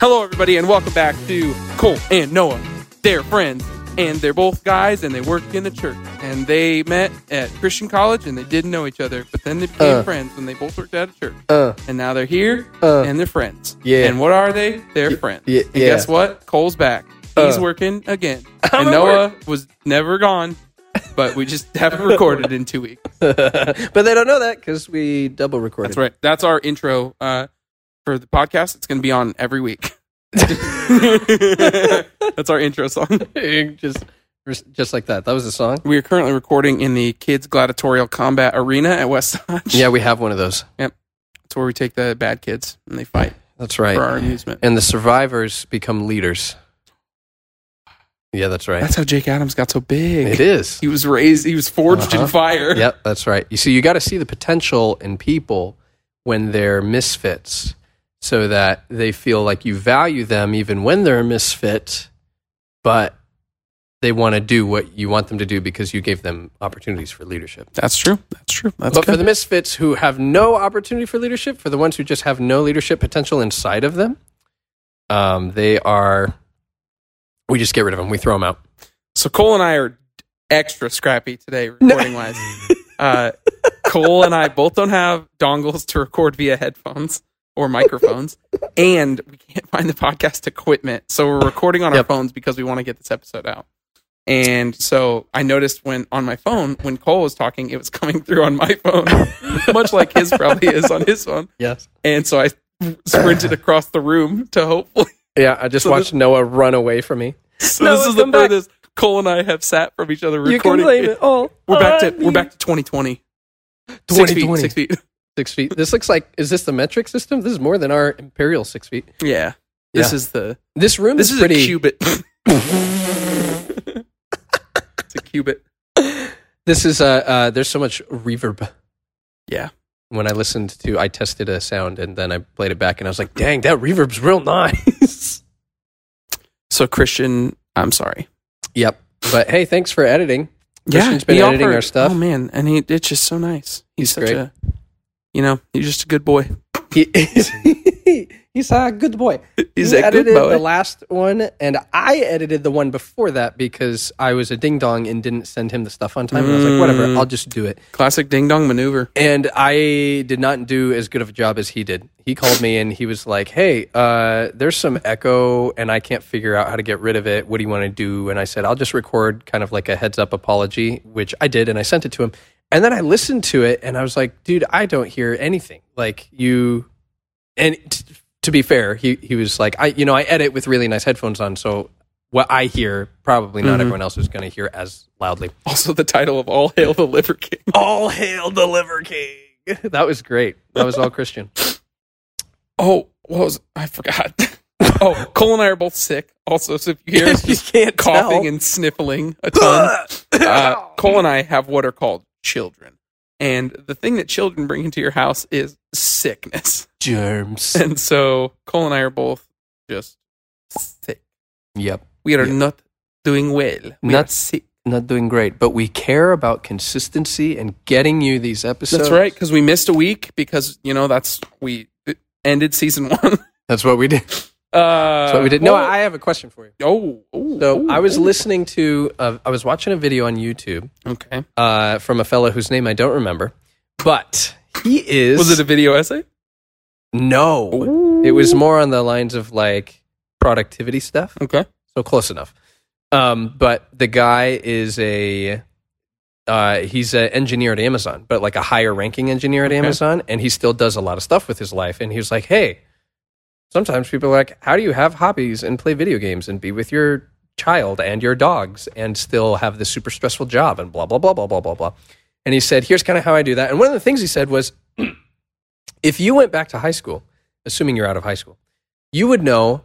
Hello, everybody, and welcome back to Cole and Noah. They're friends, and they're both guys, and they work in the church. And they met at Christian college, and they didn't know each other, but then they became Uh. friends when they both worked at a church. Uh, And now they're here, Uh. and they're friends. Yeah. And what are they? They're friends. y- And yeah. guess what? Cole's back. He's Uh. working again. I'm and at Noah was never gone, but we just haven't recorded in two weeks. but they don't know that because we double recorded. That's right. That's our intro uh, for the podcast. It's going to be on every week. That's our intro song. just, just like that. That was the song. We are currently recording in the Kids Gladiatorial Combat Arena at West Dodge. Yeah, we have one of those. Yep. It's where we take the bad kids and they fight That's right. for our amusement. And the survivors become leaders. Yeah, that's right. That's how Jake Adams got so big. it is. He was raised, he was forged in Uh-huh. fire. Yep, that's right. You see, you got to see the potential in people when they're misfits so that they feel like you value them even when they're a misfit, but they want to do what you want them to do because you gave them opportunities for leadership. That's true. That's true. That's but for the misfits who have no opportunity for leadership, for the ones who just have no leadership potential inside of them, um, they are. We just get rid of them. We throw them out. so Cole and I are extra scrappy today, recording wise. Uh, Cole and I both don't have dongles to record via headphones or microphones, and we can't find the podcast equipment. So we're recording on our Yep. phones because we want to get this episode out. And so I noticed when on my phone, when Cole was talking, it was coming through on my phone, much like his probably is on his phone. Yes. And so I sprinted across the room to hopefully. Yeah, I just So watched Noah run away from me. So No, this is the come back. furthest Cole and I have sat from each other recording. You can blame it all. We're back to we're back to 2020. Six feet. Six feet. Six feet. This looks like. Is this the metric system? This is more than our imperial six feet. Yeah. This Yeah. is the This room this is is pretty. a cubit. it's a cubit. This is uh, uh. There's so much reverb. Yeah. When I listened to, I tested a sound and then I played it back and I was like, "Dang, that reverb's real nice." So Christian, I'm sorry. yep. But hey, thanks for editing. Christian's been he editing our stuff. Oh man, and he it's just so nice. He's, He's such great. a you know, he's just a good boy. He's a good boy. He's he a good edited boy. the last one, and I edited the one before that because I was a ding dong and didn't send him the stuff on time. And I was like, whatever. I'll just do it. Classic ding dong maneuver. And I did not do as good of a job as he did. He called me and he was like, "Hey, uh, there's some echo, and I can't figure out how to get rid of it. What do you want to do?" And I said, "I'll just record kind of like a heads up apology," which I did, and I sent it to him. And then I listened to it, and I was like, "Dude, I don't hear anything. Like you." And t- to be fair, he he was like, "I, you know, I edit with really nice headphones on, so." What I hear, probably not Mhm. everyone else is going to hear as loudly. Also the title of All Hail the Liver King. All hail the Liver King. That was great. That was all Christian. Oh, what was I forgot. oh, Cole and I are both sick. Also, so if you hear us You can't coughing tell. and sniffling a ton, uh, Cole and I have what are called children. And the thing that children bring into your house is sickness. germs. And so Cole and I are both just sick. Yep. We are Yeah. not doing well. We Not- sick. Not doing great, but we care about consistency and getting you these episodes. That's right, because we missed a week because you know that's we ended season one. That's what we did. Uh, what we did. No, oh, I have a question for you. oh, oh, So oh, I was oh. listening to, uh, I was watching a video on YouTube Okay, uh, from a fellow whose name I don't remember, but he is. was it a video essay? no? It was more on the lines of like productivity stuff. Okay. so close enough. Um, but the guy is a uh, he's an engineer at Amazon, but like a higher ranking engineer at Okay. Amazon, and he still does a lot of stuff with his life. And he was like, "Hey, sometimes people are like, how do you have hobbies and play video games and be with your child and your dogs and still have this super stressful job and blah blah blah blah blah blah blah." And he said, "Here's kind of how I do that." And one of the things he said was, if you went back to high school, assuming you're out of high school, you would know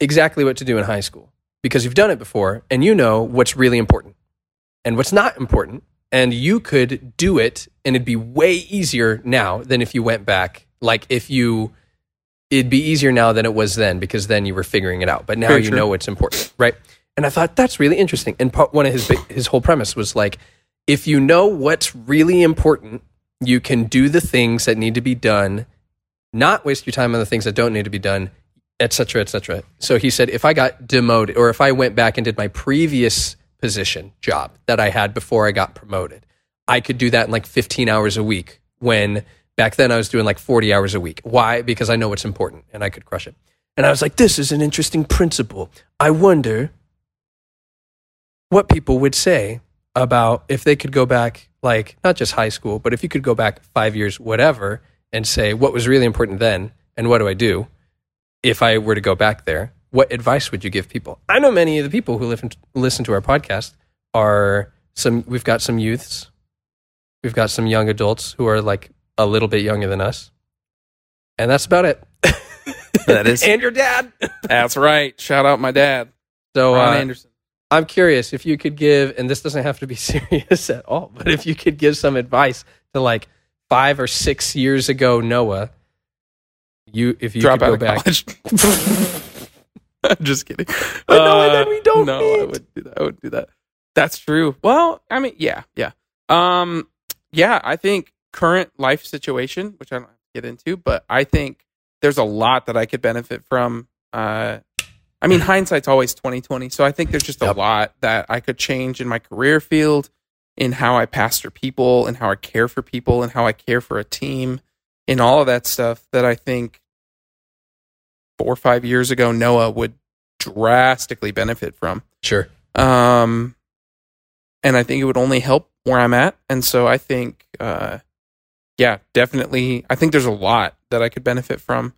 exactly what to do in high school because you've done it before and you know what's really important and what's not important. And you could do it and it'd be way easier now than if you went back. Like if you, it'd be easier now than it was then because then you were figuring it out. But now Very you true. know what's important, right? And I thought that's really interesting. And part, one of his, his whole premise was like, if you know what's really important, you can do the things that need to be done, not waste your time on the things that don't need to be done, et cetera, et cetera. So he said, if I got demoted or if I went back and did my previous position job that I had before I got promoted, I could do that in like 15 hours a week when back then I was doing like 40 hours a week. Why? Because I know what's important and I could crush it. And I was like, this is an interesting principle. I wonder what people would say about if they could go back, like not just high school, but if you could go back five years, whatever, and say what was really important then and what do I do if I were to go back there? What advice would you give people? I know many of the people who listen to our podcast are some. We've got some youths, we've got some young adults who are like a little bit younger than us, and that's about it. That is- and your dad. That's right. Shout out my dad, So Ron uh, Anderson. I'm curious if you could give, and this doesn't have to be serious at all, but if you could give some advice to like five or six years ago Noah, you if you Drop could out go of back, college. I'm just kidding. I know, and then we don't No, meet. I would do that. I would do that. That's true. Well, I mean, yeah, yeah. Um, yeah, I think current life situation, which I don't get into, but I think there's a lot that I could benefit from. Uh, I mean, hindsight's always 2020, so I think there's just Yep. a lot that I could change in my career field, in how I pastor people, and how I care for people, and how I care for a team, and all of that stuff that I think four or five years ago Noah would drastically benefit from. sure, Um, and I think it would only help where I'm at. And so I think, uh, yeah, definitely. I think there's a lot that I could benefit from.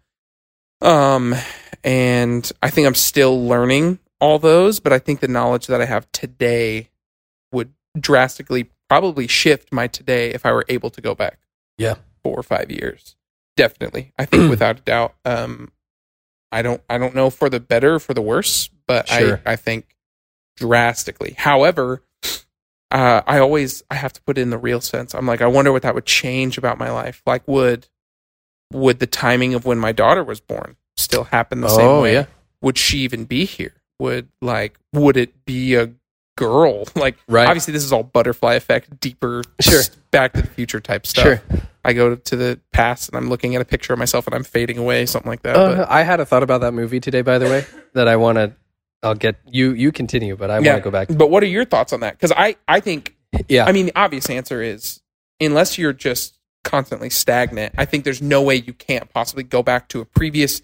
Um, and I think I'm still learning all those, but I think the knowledge that I have today would drastically probably shift my today if I were able to go back. Yeah. Four or five years. Definitely. I think without a doubt. Um, I don't I don't know for the better or for the worse, but Sure. I, I think drastically. However, uh, I always I have to put it in the real sense. I'm like, I wonder what that would change about my life. Like would would the timing of when my daughter was born still happen the same oh way? yeah, Would she even be here? Would like would it be a girl? Like right, obviously this is all butterfly effect, deeper Sure. back to the future type stuff. sure. I go to the past and I'm looking at a picture of myself and I'm fading away, something like that. Uh, I had a thought about that movie today, by the way, that I want to. I'll get you. You continue, but I Yeah. want to go back. but what are your thoughts on that? Because I, I think Yeah, I mean, the obvious answer is unless you're just constantly stagnant, I think there's no way you can't possibly go back to a previous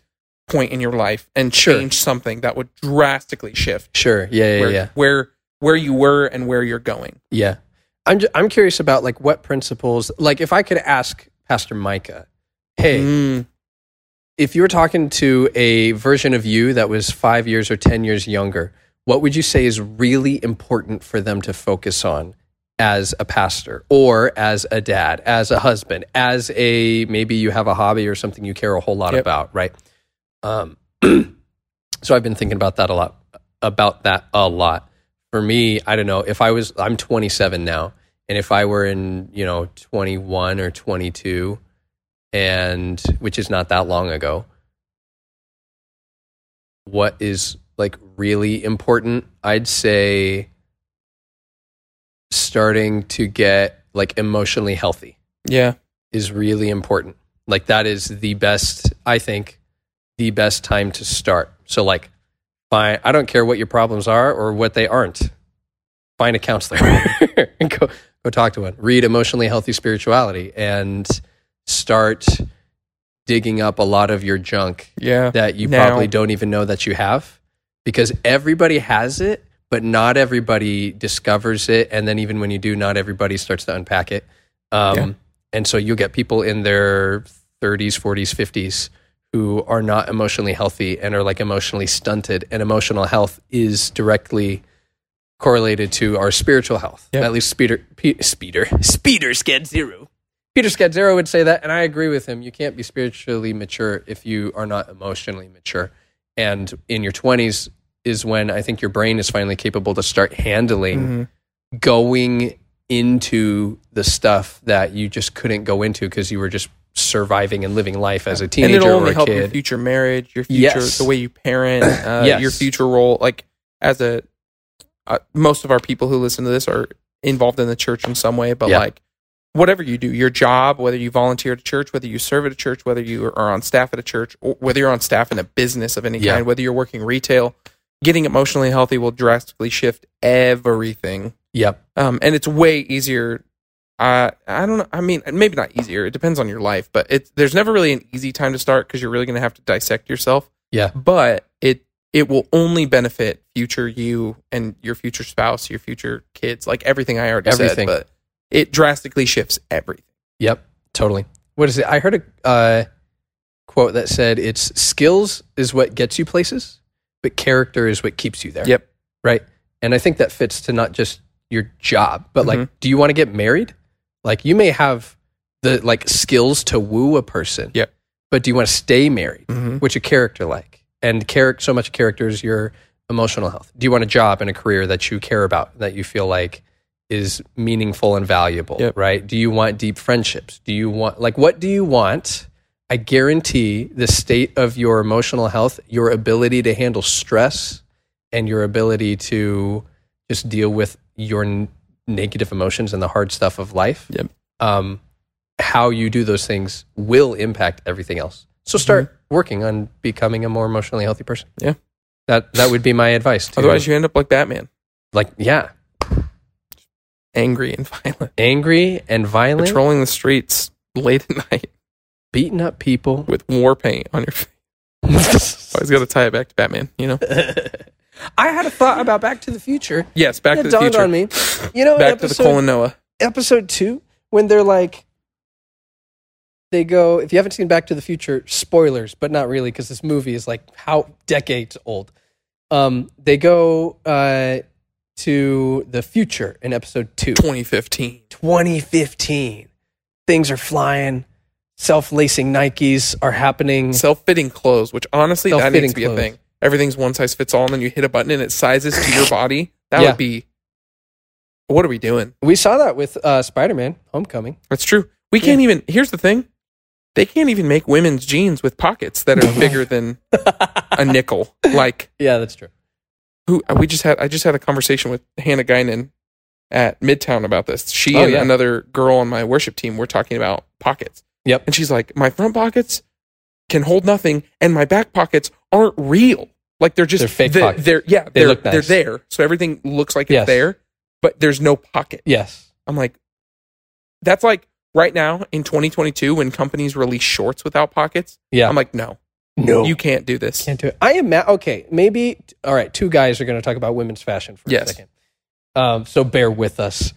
point in your life and Sure. change something that would drastically shift sure. Yeah, yeah, where, yeah. where where you were and where you're going. Yeah. I'm ju- I'm curious about like what principles like if I could ask Pastor Micah, hey, Mm, if you were talking to a version of you that was 5 years or 10 years younger, what would you say is really important for them to focus on as a pastor or as a dad, as a husband, as a maybe you have a hobby or something you care a whole lot Yep. about, right? Um so I've been thinking about that a lot about that a lot. For me, I don't know, if I was I'm 27 now, and if I were in, you know, 21 or 22 and which is not that long ago, what is like really important? I'd say starting to get like emotionally healthy yeah. is really important. Like that is the best, I think, the best time to start. So like, fine, I don't care what your problems are or what they aren't. Find a counselor and go go talk to one. Read emotionally healthy spirituality and start digging up a lot of your junk Yeah. that you Now- probably don't even know that you have because everybody has it but not everybody discovers it and then even when you do not everybody starts to unpack it um, Yeah. and so you'll get people in their 30s 40s 50s who are not emotionally healthy and are like emotionally stunted and emotional health is directly correlated to our spiritual health Yeah. at least speeder Pe- speeder speeder scad zero Peter Scazzero would say that, and I agree with him. You can't be spiritually mature if you are not emotionally mature. And in your 20s is when I think your brain is finally capable to start handling Mhm. going into the stuff that you just couldn't go into because you were just surviving and living life as a And teenager it'll or only a help your future marriage, your future, Yes. the way you parent, uh, Yes. your future role. Like as a, uh, most of our people who listen to this are involved in the church in some way, but Yeah. like whatever you do, your job, whether you volunteer at a church, whether you serve at a church, whether you are on staff at a church, or whether you're on staff in a business of any Yeah. kind, whether you're working retail, getting emotionally healthy will drastically shift everything. Yep. Um, and it's way easier. Uh, I don't know. I mean, maybe not easier. It depends on your life, but it's there's never really an easy time to start because you're really going to have to dissect yourself. Yeah. But it it will only benefit future you and your future spouse, your future kids, like everything I already Everything. said. But it drastically shifts everything. Yep. Totally. What is it? I heard a uh, quote that said, "It's skills is what gets you places, but character is what keeps you there." Yep. Right. And I think that fits to not just your job, but Mhm. like, do you want to get married? Like, you may have the like skills to woo a person. Yep. But do you want to stay married? Mm-hmm. What's your character like? And character, so much character is your emotional health. Do you want a job and a career that you care about, that you feel like is meaningful and valuable? Yep. Right? Do you want deep friendships? Do you want like what do you want? I guarantee the state of your emotional health, your ability to handle stress, and your ability to just deal with your n- negative emotions and the hard stuff of life. Yep. Um, how you do those things will impact everything else. So start working on becoming a more emotionally healthy person. Mm-hmm. Yeah. That that would be my advice. To, Otherwise, you end up like Batman, like yeah, angry and violent, angry and violent, patrolling the streets late at night beating up people. with war paint on your face. Always got to tie it back to Batman, you know? I had a thought about Back to the Future. Yes, Back it to the dawned Future. on me. You know, in Back to the episode, Colin Noah. episode two when they're like, they go. If you haven't seen Back to the Future, spoilers, but not really because this movie is like how decades old. Um, they go uh, to the future in episode two. 2015. 2015. Things are flying. Self lacing Nikes are happening. Self-fitting clothes, which honestly, that Self-fitting needs to be clothes. a thing. Everything's one size fits all, and then you hit a button and it sizes to your body. That Yeah. would be. What are we doing? We saw that with uh, Spider Man Homecoming. That's true. We can't even. Here's the thing: they can't even make women's jeans with pockets that are bigger than a nickel. Like Yeah, that's true. Who uh, we just had. I just had a conversation with Hannah Guinan at Midtown about this. She Oh, and yeah. another girl on my worship team were talking about pockets. Yep. And she's like, my front pockets can hold nothing, and my back pockets aren't real. Like they're just They're fake the- pockets. They're yeah, They are look they're there, so everything looks like it's Yes. there, but there's no pocket. Yes. I'm like, that's like right now in 2022 when companies release shorts without pockets. Yeah. I'm like, no, no. you can't do this. Can't do it. I am ma- okay. Maybe all right. Two guys are going to talk about women's fashion for a Yes. second. Um, so bear with us.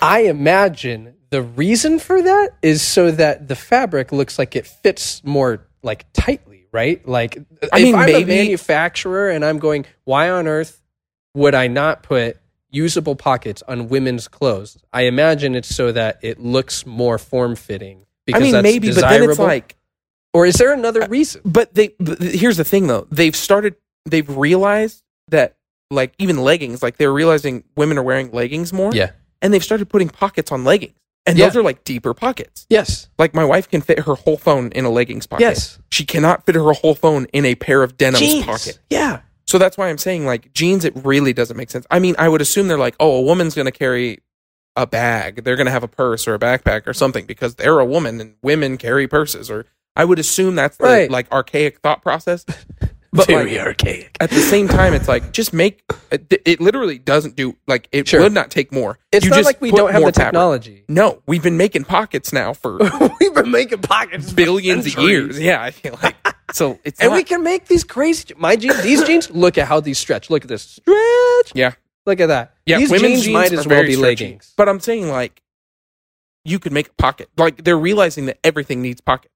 I imagine the reason for that is so that the fabric looks like it fits more like tightly, right? Like I if mean, I'm maybe- a manufacturer and I'm going, why on earth would I not put usable pockets on women's clothes? I imagine it's so that it looks more form fitting. Because I mean, that's maybe, but then it's like, or is there another uh, reason? but they. But here's the thing, though. They've started. They've realized that, like, even leggings. Like, they're realizing women are wearing leggings more. Yeah. And they've started putting pockets on leggings, and Yeah. those are like deeper pockets. Yes. Like, my wife can fit her whole phone in a leggings pocket. Yes. She cannot fit her whole phone in a pair of denims Jeans. pocket. Yeah. So that's why I'm saying like jeans, it really doesn't make sense. I mean, I would assume they're like, oh, a woman's going to carry a bag. They're going to have a purse or a backpack or something because they're a woman and women carry purses. Or I would assume that's the Right. like archaic thought process. But like, archaic. at the same time, it's like just make it, it literally doesn't do like it Sure. would not take more. It's You not just like we put don't have more the fabric. technology. No, we've been making pockets now for We've been making pockets for billions of centuries. years. Yeah, I feel like so it's And not, we can make these crazy my jeans these jeans look at how these stretch. Look at this. Stretch. yeah. Look at that. Yeah, these women's jeans, might are as well very be stretchy. leggings. But I'm saying like you could make a pocket. Like they're realizing that everything needs pockets.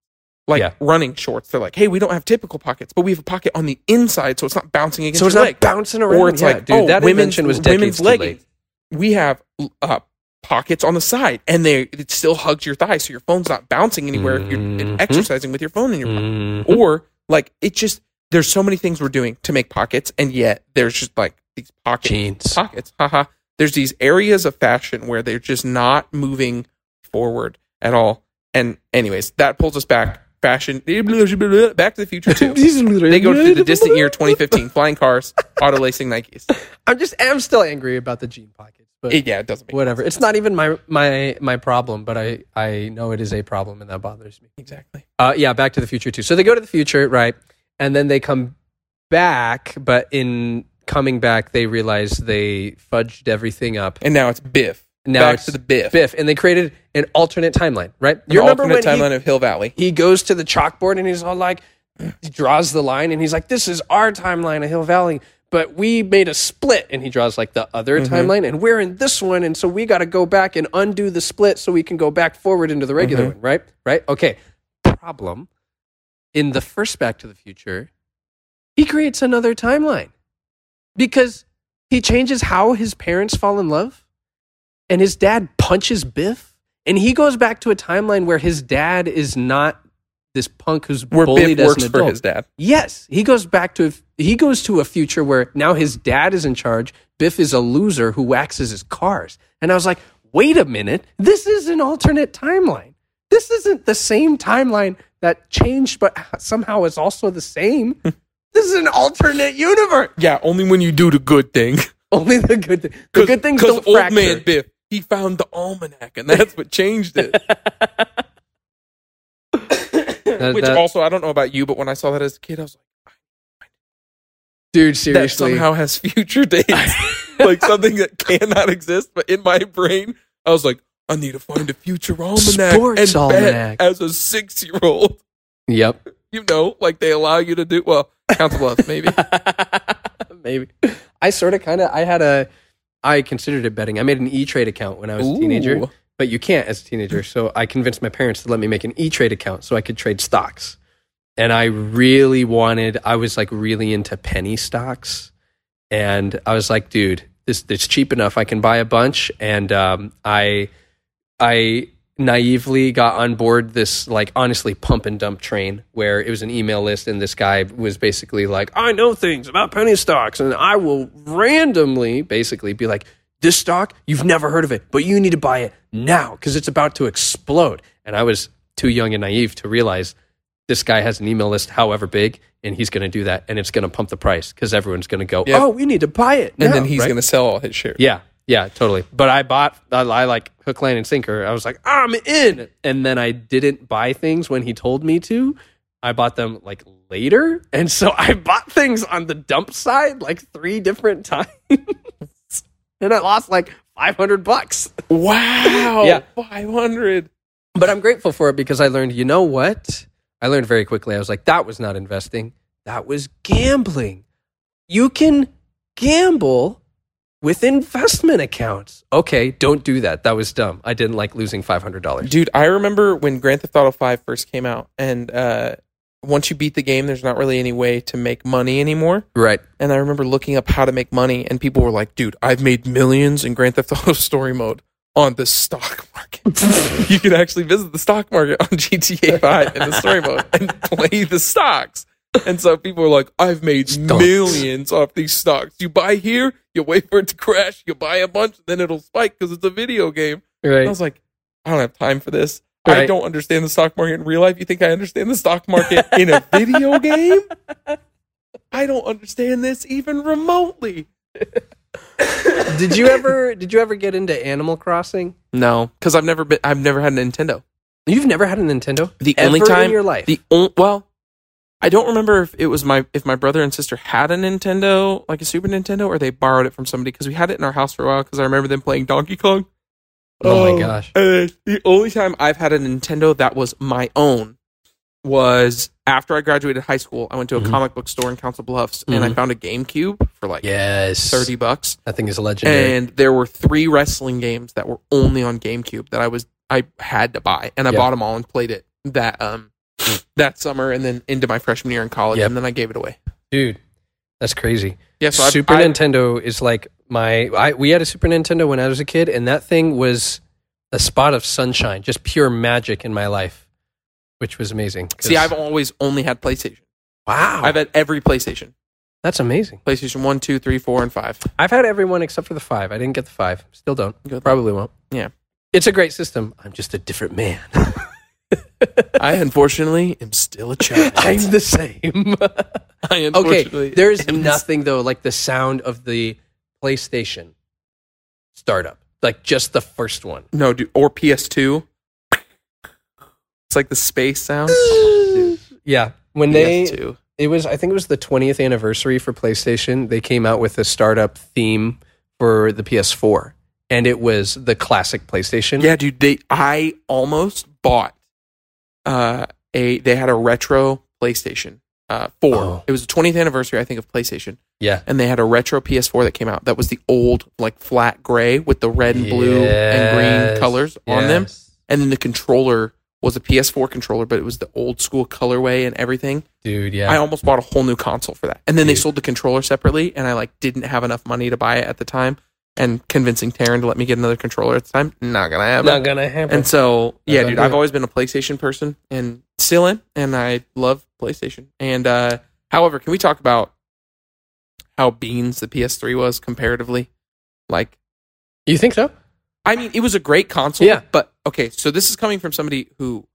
Like Yeah. running shorts, they're like, hey, we don't have typical pockets, but we have a pocket on the inside, so it's not bouncing against So it's your not leg. bouncing around. or it's Yeah, like, dude, oh, that women's, invention was decades women's leggings. late. We have uh, pockets on the side, and they it still hugs your thigh, so your phone's not bouncing anywhere if you're exercising with your phone in your pocket. Mhm. Or like it just there's so many things we're doing to make pockets, and yet there's just like these pockets Jeans. pockets. Haha. There's these areas of fashion where they're just not moving forward at all. And anyways, that pulls us back. Fashion, back to the future too. they go to the distant year 2015. Flying cars, auto lacing Nikes. I'm just I'm still angry about the jean pockets but It- yeah, it doesn't make whatever. It's not even my my my problem, but I I know it is a problem, and that bothers me. exactly. Uh, yeah, Back to the Future too. So they go to the future, right? And then they come back, but in coming back, they realize they fudged everything up. And now it's Biff. Now Back it's to the Biff. Biff, and they created an alternate timeline, right? An You remember when alternate he, timeline of Hill Valley. he goes to the chalkboard and he's all like, he draws the line and he's like, "This is our timeline of Hill Valley." But we made a split, and he draws like the other mm-hmm. timeline, and we're in this one, and so we got to go back and undo the split so we can go back forward into the regular mm-hmm. one, right? Right? Okay. Problem in the first Back to the Future, he creates another timeline because he changes how his parents fall in love, and his dad punches Biff, and he goes back to a timeline where his dad is not this punk who's Where bullied Biff as works for his dad. Yes, he goes back to he goes to a future where now his dad is in charge. Biff is a loser who waxes his cars. And I was like, "Wait a minute. This is an alternate timeline. This isn't the same timeline that changed but somehow is also the same. this is an alternate universe. Yeah, only when you do the good thing. Only the good thing. the good things don't old fracture. man Biff, he found the almanac, and that's what changed it. That- Which that- also, I don't know about you, but when I saw that as a kid, I was like, dude, that seriously. somehow has future dates. like something that cannot exist. But in my brain, I was like, I need to find a future almanac Sports and almanac. bet as a six year old. yep. You know, like they allow you to do well. Council Bluffs, maybe. Maybe. I sort of kind of I had a I considered it betting. I made an E Trade account when I was a teenager, but you can't as a teenager. So I convinced my parents to let me make an E Trade account so I could trade stocks. And I really wanted I was like really into penny stocks. And I was like, dude, this it's cheap enough. I can buy a bunch and um I I naively got on board this like honestly pump and dump train where it was an email list and this guy was basically like i know things about penny stocks and i will randomly basically be like this stock you've never heard of it but you need to buy it now because it's about to explode and i was too young and naive to realize this guy has an email list however big and he's going to do that and it's going to pump the price because everyone's going to go oh we need to buy it And then he's right? going to sell all his shares. Yeah, yeah, totally. But I bought, I, I like hook, line, and sinker. I was like, I'm in. And then I didn't buy things when he told me to. I bought them like later. And so I bought things on the dump side like three different times. and I lost like 500 bucks. Wow. Yeah. 500. But I'm grateful for it because I learned, you know what? I learned very quickly. I was like, that was not investing. That was gambling. You can gamble with investment accounts. Okay, don't do that. That was dumb. I didn't like losing $500. Dude, I remember when Grand Theft Auto 5 first came out, and uh, once you beat the game, there's not really any way to make money anymore. Right. And I remember looking up how to make money, and people were like, dude, I've made millions in Grand Theft Auto Story Mode on the stock market. you could actually visit the stock market on GTA 5 in the story mode and play the stocks. And so people were like, I've made millions off these stocks. You buy here, you wait for it to crash, you buy a bunch, then it'll spike because it's a video game. And I was like, I don't have time for this. I don't understand the stock market in real life. You think I understand the stock market in a video game? I don't understand this even remotely. did you ever did you ever get into Animal Crossing? No, because I've never been. I've never had a Nintendo. You've never had a Nintendo? The Ever only time in your life. The on, well, I don't remember if it was my if my brother and sister had a Nintendo, like a Super Nintendo, or they borrowed it from somebody because we had it in our house for a while. Because I remember them playing Donkey Kong. oh, my gosh. And the only time I've had a Nintendo that was my own was after I graduated high school. I went to a Mhm. comic book store in Council Bluffs and I Mhm. found a GameCube for like Yes. thirty bucks. That thing is legendary. And there were three wrestling games that were only on GameCube that I was I had to buy, and I Yeah. bought them all and played it that um that summer, and then into my freshman year in college, Yep. and then I gave it away. Dude, that's crazy. Yeah, so Super I, Nintendo is like my. I, we had a Super Nintendo when I was a kid, and that thing was a spot of sunshine, just pure magic in my life, which was amazing. see. I've always only had PlayStation. wow, I've had every PlayStation: that's amazing. PlayStation one, two, three, four, and five. I've had everyone except for the five. I didn't get the five. Still don't. Good. Probably won't. Yeah. it's a great system. I'm just a different man. I unfortunately am still a child. I'm the same. I okay, there's am nothing though like the sound of the PlayStation startup, like just the first one. No, dude, or PS2. It's like the space sound. Yeah, when they PS2. it was I think it was the 20th anniversary for PlayStation. They came out with a startup theme for the PS4, and it was the classic PlayStation. Yeah, dude, they I almost bought uh a they had a retro PlayStation uh 4. Oh. It was the 20th anniversary I think of PlayStation yeah, and they had a retro PS4 that came out that was the old like flat gray with the red and blue and green Yes, colors on them and then the controller was a PS4 controller but it was the old school colorway and everything. dude. Yeah, I almost bought a whole new console for that. And then they sold the controller separately and I like didn't have enough money to buy it at the time and convincing Taryn to let me get another controller at the time not to happen. not gonna happen. And so, yeah, dude, I've always been a PlayStation person and still am, and I love PlayStation. And uh, however, can we talk about how beans the PS3 was comparatively? Like, you think so? I mean, it was a great console. Yeah. But okay, so this is coming from somebody who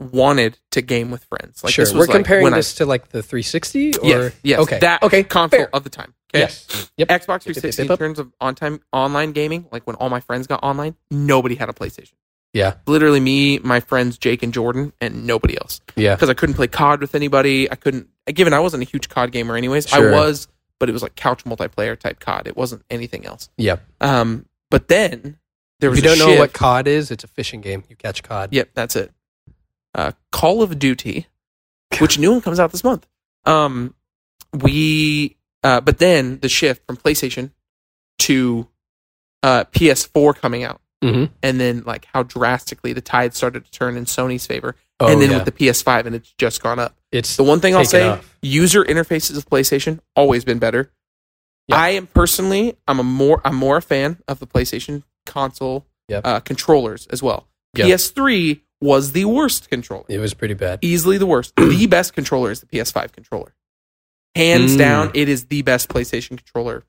wanted to game with friends. Like, sure. this We're like comparing when I- this to like the 360, or yes, yes, okay, that okay, console fair. of the time. Okay. Yes. Yep. Xbox Yep, yep, 360 yep, in terms of on time online gaming, like when all my friends got online, nobody had a PlayStation. Yeah. Literally me, my friends Jake and Jordan, and nobody else. Yeah. because I couldn't play COD with anybody. I couldn't, given I wasn't a huge COD gamer anyways. Sure. I was, but it was like couch multiplayer type COD. It wasn't anything else. Yep. Um, but then there If was you a don't know what. COD is, it's a fishing game. You catch COD. Yep, that's it. Uh, Call of Duty, which new one comes out this month. Um, we, uh, but then the shift from PlayStation to uh, PS4 coming out, Mhm. and then like how drastically the tide started to turn in Sony's favor, Oh, and then yeah. with the PS5, and it's just gone up. it's The one thing I'll say, off. user interfaces of PlayStation always been better. Yeah. I am personally, I'm a more, I'm more a fan of the PlayStation console Yep. uh, controllers as well. Yep. PS3 was the worst controller, it was pretty bad. easily the worst. the best controller is the PS5 controller, hands Mm. down. It is the best PlayStation controller,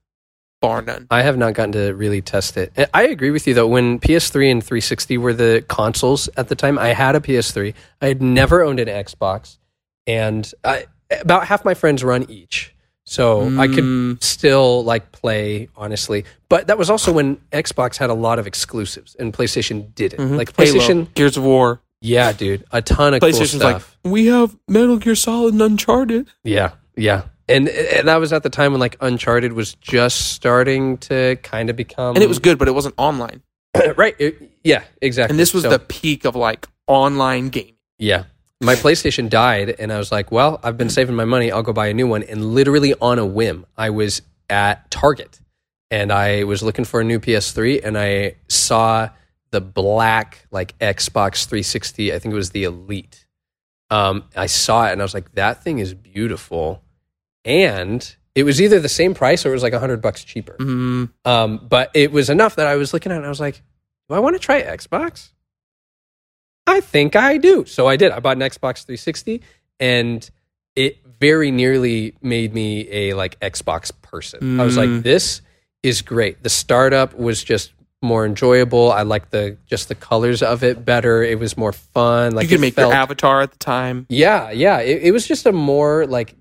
bar none. I have not gotten to really test it. I agree with you though. When PS3 and 360 were the consoles at the time, I had a PS3. I had never owned an Xbox, and I, about half my friends run each, so I could Mm. still like play honestly. But that was also when Xbox had a lot of exclusives and PlayStation didn't. Mhm. Like Halo, PlayStation, Gears of War, yeah, dude, a ton of cool PlayStation's like stuff. we have Metal Gear Solid and Uncharted. Yeah, yeah. And, and that was at the time when like Uncharted was just starting to kind of become And it was good, but it wasn't online. right. it- yeah, exactly. And this was So- the peak of like online gaming. Yeah. My PlayStation died, and I was like, well, I've been saving my money. I'll go buy a new one. And literally on a whim, I was at Target and I was looking for a new PS3, and I saw the black, like Xbox 360. I think it was the Elite. Um, I saw it, and I was like, that thing is beautiful. And it was either the same price or it was like a 100 bucks cheaper. Mm, Um, but it was enough that I was looking at it and I was like, do I want to try Xbox? I think I do. So I did. I bought an Xbox 360 and it very nearly made me a like Xbox person. I was like, Mm. this is great. The startup was just more enjoyable. I liked the just the colors of it better. It was more fun. Like you could make felt, your avatar at the time. yeah, yeah. It, it was just a more like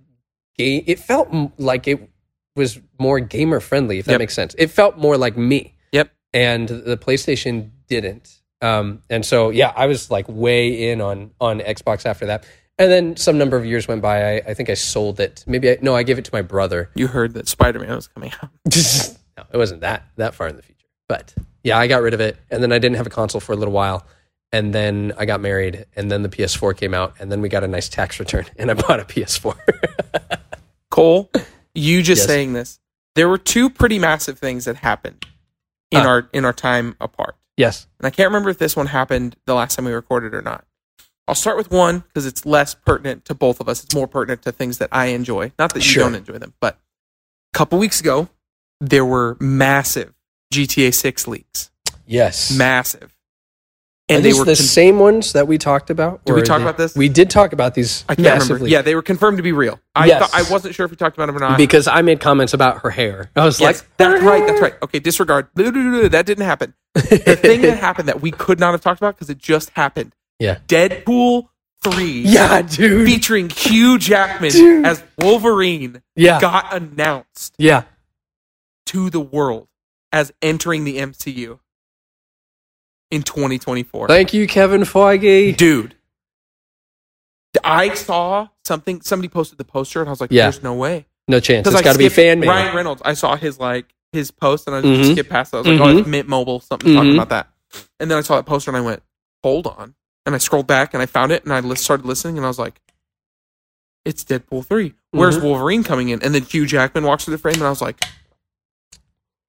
game. It felt m- like it was more gamer friendly, if that Yep. makes sense. It felt more like me, Yep. and the PlayStation didn't. Um, and so yeah, I was like way in on on Xbox after that. And then some number of years went by. I, I think I sold it. Maybe I, no, I gave it to my brother. You heard that Spider Man was coming out. no, it wasn't that that far in the future. But yeah, I got rid of it, and then I didn't have a console for a little while. And then I got married, and then the PS4 came out, and then we got a nice tax return, and I bought a PS4. Cole, you just Yes. saying this. There were two pretty massive things that happened in Huh. our in our time apart. yes. And I can't remember if this one happened the last time we recorded or not. I'll start with one because it's less pertinent to both of us. It's more pertinent to things that I enjoy. Not that you Sure. don't enjoy them, but a couple weeks ago, there were massive GTA 6 leaks. Yes. Massive. and And they were the con- same ones that we talked about. Did we talk they- about this? We did talk about these. I can't remember. massively. Yeah, they were confirmed to be real. I Yes. thought, I wasn't sure if we talked about them or not. because I made comments about her hair. I was Yes, like, that's right. That's right. Okay, disregard. That didn't happen. The thing that happened that we could not have talked about because it just happened. Yeah. Deadpool three. Yeah, dude. Featuring Hugh Jackman Dude. as Wolverine Yeah. got announced Yeah. to the world as entering the MCU in 2024. Thank you, Kevin Feige. Dude, I saw something. Somebody posted the poster, and I was like, Yeah. "There's no way." No chance. It's I got to be skipped fan made. Ryan Reynolds. I saw his like his post, and I Mhm. just skipped past it. I was like, "Oh, Mhm. it's Mint Mobile." Something talking Mhm. about that. And then I saw that poster, and I went, "Hold on!" And I scrolled back, and I found it, and I lis- started listening, and I was like, "It's Deadpool 3. Where's Mhm. Wolverine coming in?" And then Hugh Jackman walks through the frame, and I was like,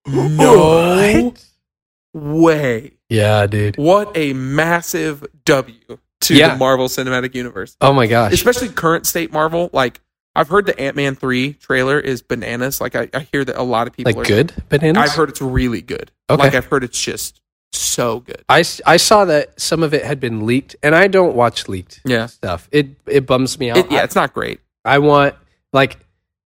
"No way!" Yeah, dude. What a massive W to Yeah. the Marvel Cinematic Universe. Oh my gosh. Especially current state Marvel. Like, I've heard the Ant Man 3 trailer is bananas. Like, I, I hear that a lot of people Like are. good bananas. I've heard it's really good. Okay. Like, I've heard it's just so good. I, I saw that some of it had been leaked, and I don't watch leaked Yeah. stuff. It it bums me out. It, yeah, it's not great. I want like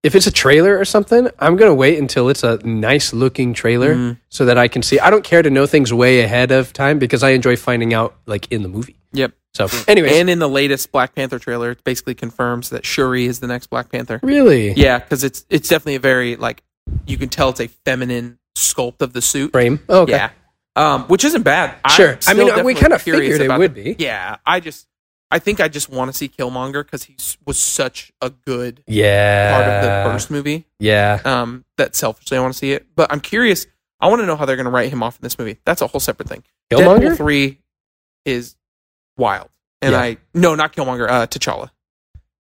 if it's a trailer or something, I'm gonna wait until it's a nice looking trailer Mhm. so that I can see. I don't care to know things way ahead of time because I enjoy finding out like in the movie. Yep. So, anyway, And in the latest Black Panther trailer, it basically confirms that Shuri is the next Black Panther. really, Yeah, because it's it's definitely a very like you can tell it's a feminine sculpt of the suit. frame. Oh, okay. Yeah. Um, which isn't bad. Sure. I mean, we kinda curious figured it would the- be. Yeah. I just, I think I just want to see Killmonger because he was such a good Yeah. part of the first movie. Yeah. Um, that selfishly I want to see it, but I'm curious. I want to know how they're going to write him off in this movie. That's a whole separate thing. Deadpool Killmonger. three is wild, and Yeah. I no, not Killmonger. Uh, T'Challa.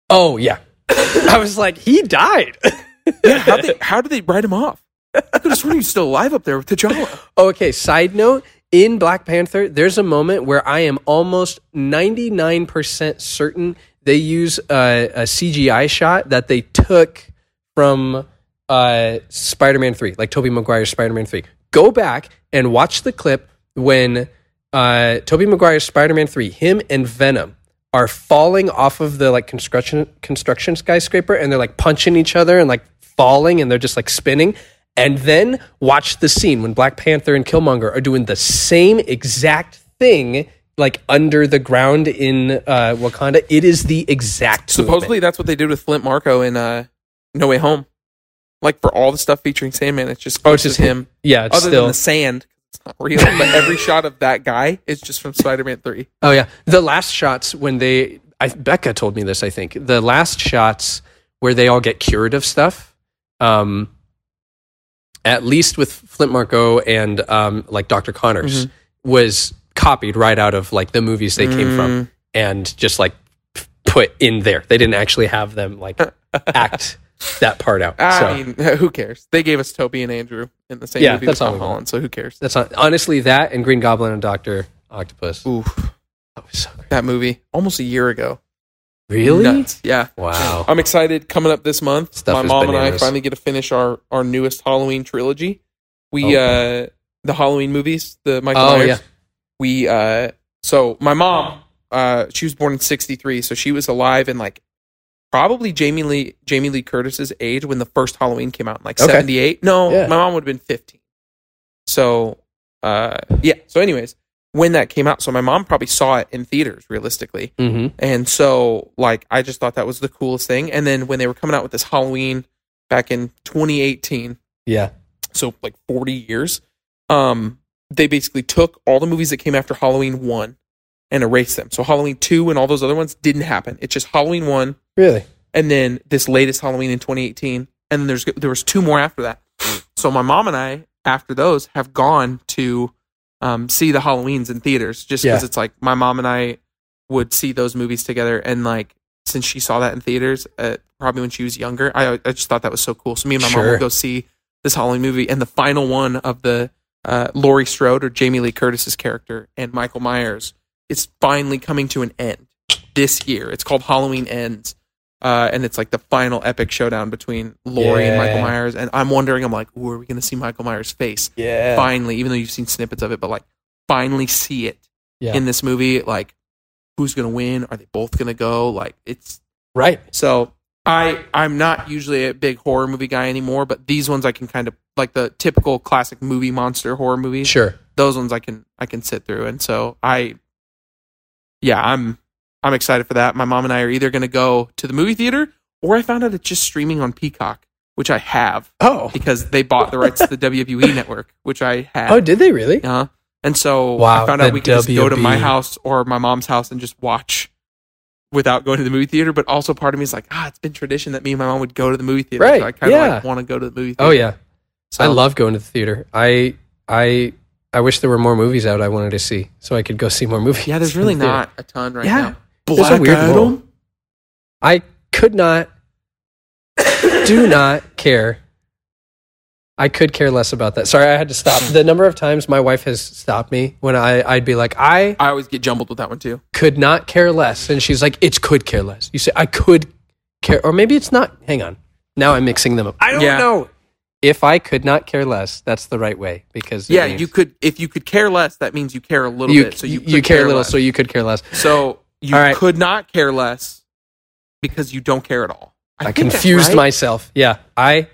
Oh yeah. I was like, he died. Yeah. How they how did they write him off? I could have sworn he was still alive up there with T'Challa. Okay, side note in Black Panther, there's a moment where I am almost 99% certain they use a, a CGI shot that they took from uh, Spider Man 3, like Tobey Maguire's Spider Man 3. Go back and watch the clip when uh, Tobey Maguire's Spider Man 3, him and Venom are falling off of the like construction construction skyscraper and they're like punching each other and like falling and they're just like spinning and then watch the scene when Black Panther and Killmonger are doing the same exact thing like under the ground in uh, Wakanda. It is the exact Supposedly, that's what they did with Flint Marko in uh, No Way Home. Like for all the stuff featuring Sandman, it's just Oh, it's just just him. Yeah, it's Other still than the sand, it's not real. but every shot of that guy is just from Spider-Man Three. Oh yeah, the last shots when they I, Becca told me this. I think the last shots where they all get cured of stuff, um, at least with Flint Marko and um, like Doctor Connors, was copied right out of like the movies they came from, and just like put in there. They didn't actually have them like act that part out. I so mean, who cares? They gave us Tobey and Andrew in the same Yeah, movie that's with Tom. Holland, so who cares? that's not honestly that and Green Goblin and Doctor Octopus. Oof, That was so that movie almost a year ago. Really? Nuts. Yeah. Wow. I'm excited. Coming up this month, Stuff my mom and I finally get to finish our our newest Halloween trilogy. We uh the Halloween movies, the Michael Oh, Myers. yeah. We uh so my mom uh she was born in 63, so she was alive in like probably Jamie Lee Jamie Lee Curtis's age when the first Halloween came out in like Okay. 78. No, Yeah. my mom would have been 15. So uh yeah, so anyways, when that came out, so my mom probably saw it in theaters realistically. Mm-hmm. And so, like, I just thought that was the coolest thing. And then when they were coming out with this Halloween back in 2018, Yeah. so like 40 years, um, they basically took all the movies that came after Halloween 1 and erased them. So Halloween 2 and all those other ones didn't happen. It's just Halloween 1 Really? and then this latest Halloween in 2018, and then there's there was two more after that. So my mom and I, after those, have gone to um, see the Halloweens in theaters, just because Yeah. it's like my mom and I would see those movies together, and like since she saw that in theaters, uh, probably when she was younger, I I just thought that was so cool. So me and my mom Sure. would go see this Halloween movie, and the final one of the uh, Laurie Strode or Jamie Lee Curtis's character and Michael Myers is finally coming to an end this year. It's called Halloween Ends. Uh, and it's like the final epic showdown between Laurie and Michael Myers. And I'm wondering, I'm like, ooh, are we going to see Michael Myers' face? Yeah. Finally, even though you've seen snippets of it, but like, finally see it Yeah. in this movie. Like, who's going to win? Are they both going to go? Like, it's Right. so I I'm not usually a big horror movie guy anymore, but these ones I can kind of like the typical classic movie monster horror movies. Sure. Those ones I can I can sit through, and so I, yeah, I'm I'm excited for that. My mom and I are either going to go to the movie theater, or I found out it's just streaming on Peacock. which I have Oh. because they bought the rights to the WWE network, which I had. Oh, did they really? Uh-huh. and so Wow, I found out we could just go to my house or my mom's house and just watch without going to the movie theater. But also part of me is like, ah, it's been tradition that me and my mom would go to the movie theater. Right, So I kind of yeah. like want to go to the movie theater. Oh yeah. So, I love going to the theater. I I I wish there were more movies out I wanted to see so I could go see more movies. Yeah, there's really not a ton right Yeah. now. There's a Black weird Adam? lull. I could not do not care. I could care less about that. Sorry, I had to stop. The number of times my wife has stopped me when I, I'd be like, I I always get jumbled with that one too. could not care less. And she's like, it's could care less. You say, I could care, or maybe it's not. Hang on. Now I'm mixing them up. I don't Yeah. know. If I could not care less, that's the right way because Yeah, means you could if you could care less, that means you care a little you, bit. So you, you, could care a little, less. so you could care less. So you right. could not care less because you don't care at all. I, that's confused right. myself. Yeah, I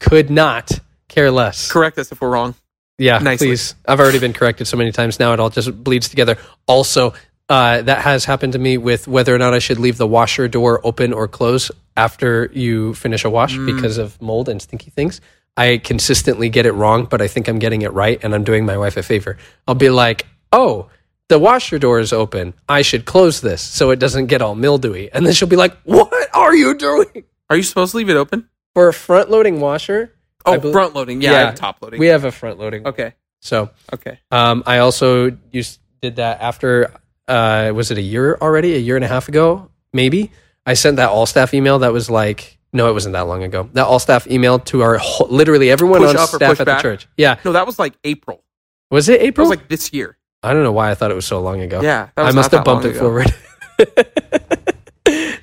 could not care less. Correct us if we're wrong. Yeah, Nicely. please. I've already been corrected so many times now; it all just bleeds together. Also, uh, that has happened to me with whether or not I should leave the washer door open or close after you finish a wash Mm. because of mold and stinky things. I consistently get it wrong, but I think I'm getting it right, and I'm doing my wife a favor. I'll be like, "Oh, the washer door is open. I should close this so it doesn't get all mildewy." And then she'll be like, "What are you doing?" Are you supposed to leave it open? For a front loading washer, Oh, I bel- front loading. Yeah, have top loading. we have a front loading. okay. So Okay. um, I also used did that after uh, was it a year already? A year and a half ago, maybe. I sent that all staff email that was like no, it wasn't that long ago. That all staff email to our whole, literally everyone Push on staff at back? the church. Yeah, No, that was like April. was it April? was like this year. I don't know why I thought it was so long ago. Yeah, I must have bumped it ago. forward.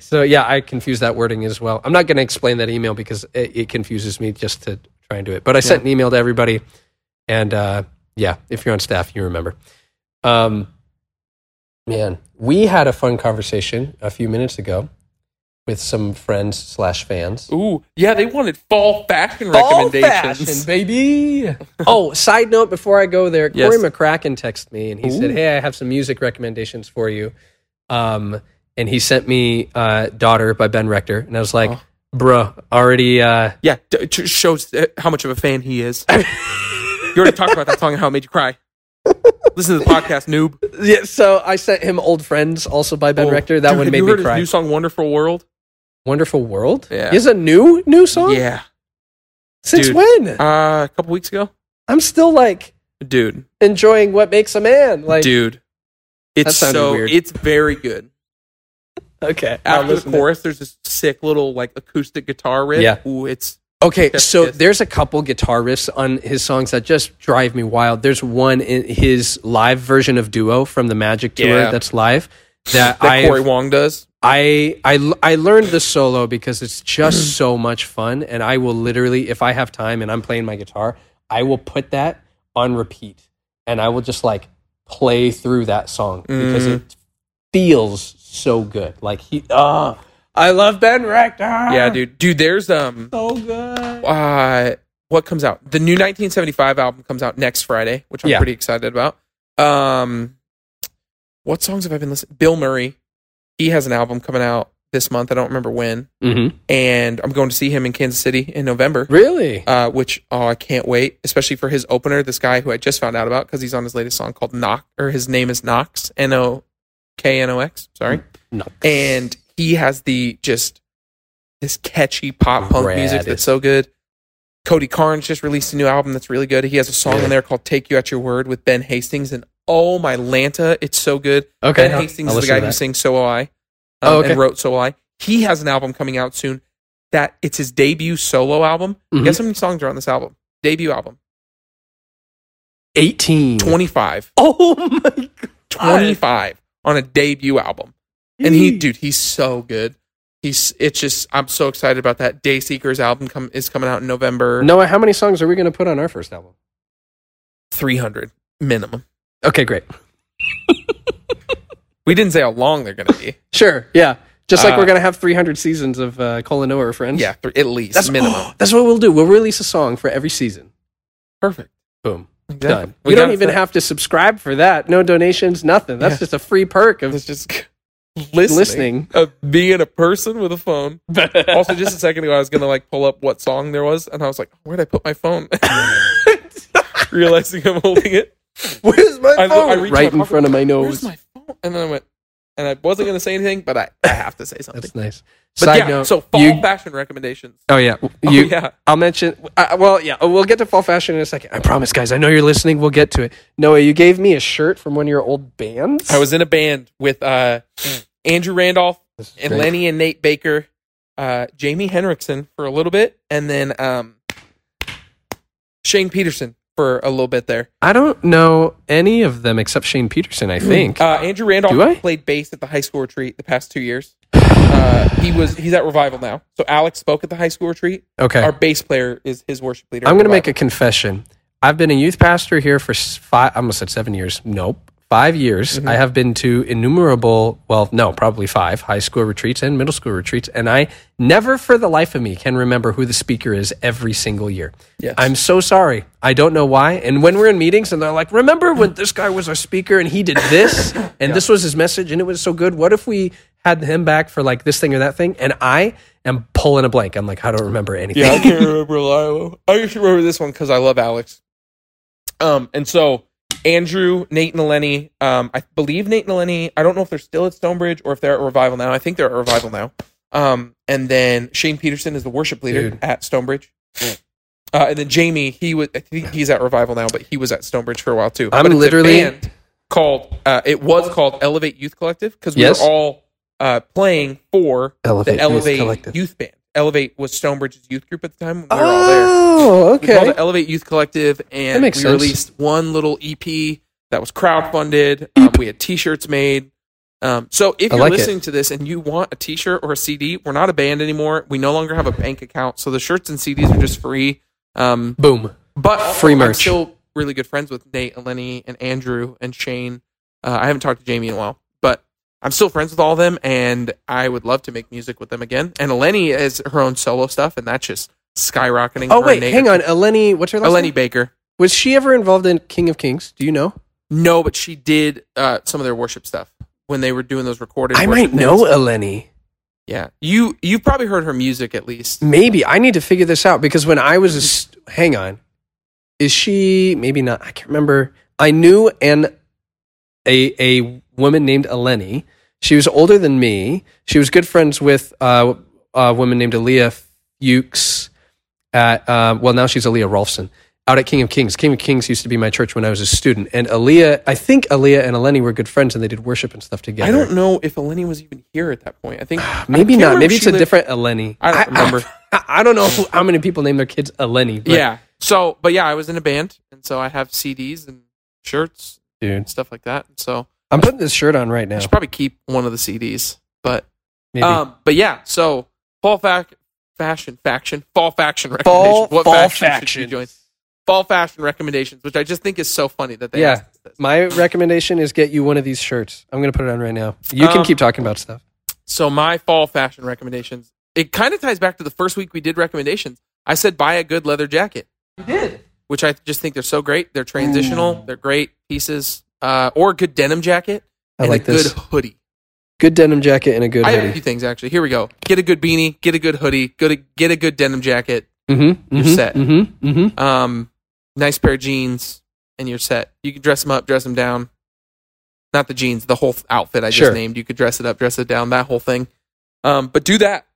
so yeah, I confused that wording as well. I'm not going to explain that email because it, it confuses me just to try and do it. But I sent an email to everybody, and uh, yeah, if you're on staff, you remember. Um, man, we had a fun conversation a few minutes ago with some friends slash fans. Ooh, yeah, they wanted fall fashion recommendations. baby. oh, side note before I go there, Yes. Corey McCracken texted me and he said, "Hey, I have some music recommendations for you." Um, and he sent me uh, "Daughter" by Ben Rector, and I was like, Oh. "Bruh, already." Uh, Yeah, d- it shows uh, how much of a fan he is. you already talked about that song and how it made you cry. Listen to the podcast, noob. yeah, so I sent him "Old Friends" also by Ben Oh, Rector. That dude, one made me cry. New song, "Wonderful World." Wonderful World. Yeah. Is a new new song. Yeah, Since Dude. when? uh, a couple weeks ago, I'm still like dude, enjoying what makes a man. Like, dude, it's so weird. it's very good. okay, After the chorus, there's this sick little like acoustic guitar riff. Yeah. Ooh, it's Okay, so there's a couple guitar riffs on his songs that just drive me wild. There's one in his live version of Duo from the Magic Tour Yeah. that's live that, that I Corey Wong does. I I I learned the solo because it's just so much fun and I will literally if I have time and I'm playing my guitar, I will put that on repeat and I will just like play through that song because Mm. it feels so good. Like he ah I love Ben Rector. Yeah, dude, dude. There's um, So good. uh, what comes out? The new 1975 album comes out next Friday, which I'm Yeah. pretty excited about. Um, what songs have I been listening? Bilmuri, he has an album coming out this month. I don't remember when, Mm-hmm. and I'm going to see him in Kansas City in November. Really? Uh, which oh, I can't wait, especially for his opener. This guy who I just found out about because he's on his latest song called Knock, or his name is Knox, N O K N O X. Sorry, No. and he has the just this catchy pop punk Rad. music that's so good. Cody Carnes just released a new album that's really good. He has a song Yeah. in there called "Take You at Your Word" with Ben Hastings, and oh my Lanta, it's so good. Okay. Ben Hastings I'll is the guy who sings "So Will I" um, Oh, okay. and wrote "So Will I." He has an album coming out soon. That it's his debut solo album. Mhm. Guess how many songs are on this album? Debut album, 18. twenty five. Oh my god. 25 on a debut album. And he, dude, he's so good. He's, it's just, I'm so excited about that. Dayseekers album come, is coming out in November. Noah, how many songs are we going to put on our first album? 300 minimum. Okay, great. We didn't say how long they're going to be. Sure. Yeah. Just like Uh, we're going to have 300 seasons of uh, Cole and Noah friends. Yeah, th- at least That's minimum. That's what we'll do. We'll release a song for every season. Perfect. Boom. Done. We don't even have to subscribe for that. No donations, nothing. That's Yeah. just a free perk of It's just listening, Listening. of being a person with a phone. also, just a second ago, I was gonna like pull up what song there was, and I was like, "Where'd I put my phone?" Realizing I'm holding it Where's my I- phone? I reached right my in front of my nose. Where's my phone? And then I went, and I wasn't gonna say anything, but I, I have to say something. That's nice. but Side yeah, note, so fall you- fashion recommendations. Oh yeah, Oh, yeah. I'll mention. Uh, well, yeah, we'll get to fall fashion in a second. I promise, guys. I know you're listening. We'll get to it. Noah, you gave me a shirt from one of your old bands. I was in a band with uh, Andrew Randolph and great. Lenny and Nate Baker, uh, Jamie Henriksen for a little bit, and then um, Shane Peterson for a little bit there. I don't know any of them except Shane Peterson. I think. Uh, Andrew Randolph played bass at the high school retreat the past two years. Uh, he was he's at Revival now. So Alex spoke at the high school retreat. okay. Our bass player is his worship leader. I'm going to make a confession. I've been a youth pastor here for five. I almost said seven years. Nope, five years. Mm-hmm. I have been to innumerable. Well, no, probably five high school retreats and middle school retreats, and I never, for the life of me, can remember who the speaker is every single year. Yes. I'm so sorry. I don't know why. And when we're in meetings and they're like, "Remember when this guy was our speaker and he did this and this was his message and it was so good? What if we had him back for like this thing or that thing?" And I am pulling a blank. I'm like, I don't remember anything. Yeah, I can't remember. I just remember this one because I love Alex. Um, and so Andrew, Nate, and Lenny. Um, I believe Nate and Lenny. I don't know if they're still at Stonebridge or if they're at Revival now. I think they're at Revival now. Um, and then Shane Peterson is the worship leader Dude. at Stonebridge. Uh, and then Jamie, he was. I think he's at Revival now, but he was at Stonebridge for a while too. I'm But literally- band called. Uh, it was called Elevate Youth Collective because we Yes. were all uh, playing for Elevate the Elevate Collective. Youth Band. Elevate was Stonebridge's youth group at the time. We were all there. Oh, We called okay. it Elevate Youth Collective, and That makes we sense. released one little EP that was crowdfunded. Um, we had T-shirts made. Um, so if I you're like it. listening to this and you want a T-shirt or a CD, we're not a band anymore. We no longer have a bank account, so the shirts and CDs are just free. Um, Boom. but also, Free I'm merch. still really good friends with Nate and Lenny and Andrew and Shane. Uh, I haven't talked to Jamie in a while, I'm still friends with all of them, and I would love to make music with them again. And Eleni has her own solo stuff, and that's just skyrocketing. Oh Her wait, hang on. Eleni, what's her last Eleni name? Baker. Was she ever involved in King of Kings? Do you know? No, but she did uh, some of their worship stuff when they were doing those recorded. I might know things. Eleni. Yeah, you you've probably heard her music at least. Maybe I need to figure this out because when I was a st- hang on, is she maybe not? I can't remember. I knew an a a woman named Eleni. She was older than me. She was good friends with uh, a woman named Aaliyah Fuchs at uh, well now she's Aaliyah Rolfson out at King of Kings. King of Kings used to be my church when I was a student, and Aaliyah I think Aaliyah and Eleni were good friends and they did worship and stuff together. I don't know if Eleni was even here at that point. I think Maybe can't Maybe it's a lived- different Eleni. I don't remember. I, I don't know who- how many people name their kids Eleni. But yeah. So, but yeah, I was in a band, and so I have CDs and shirts dude, and stuff like that. So I'm putting this shirt on right now. I now. should probably keep one of the CDs. But Maybe. um, but yeah. So fall fac- fashion faction fall faction Fall- what fall faction, should you join? Fall fashion recommendations, which I just think is so funny that they Yeah. asked this. My recommendation is get you one of these shirts. I'm going to put it on right now. You can Um, keep talking about stuff. So my fall fashion recommendations. It kind of ties back to the first week we did recommendations. I said buy a good leather jacket. You did, which I just think they're so great. They're transitional. They're great pieces. Uh, or a good denim jacket I and like a good hoodie. Good denim jacket and a good I have a few things actually. Here we go. Get a good beanie. Get a good hoodie. Get a, get a good denim jacket. Mm-hmm. You're mm-hmm, set. Mm-hmm. Mm-hmm. Um, nice pair of jeans, and you're set. You can dress them up, dress them down. Not the jeans, the whole outfit I just named. You could dress it up, dress it down, that whole thing. Um, but do that.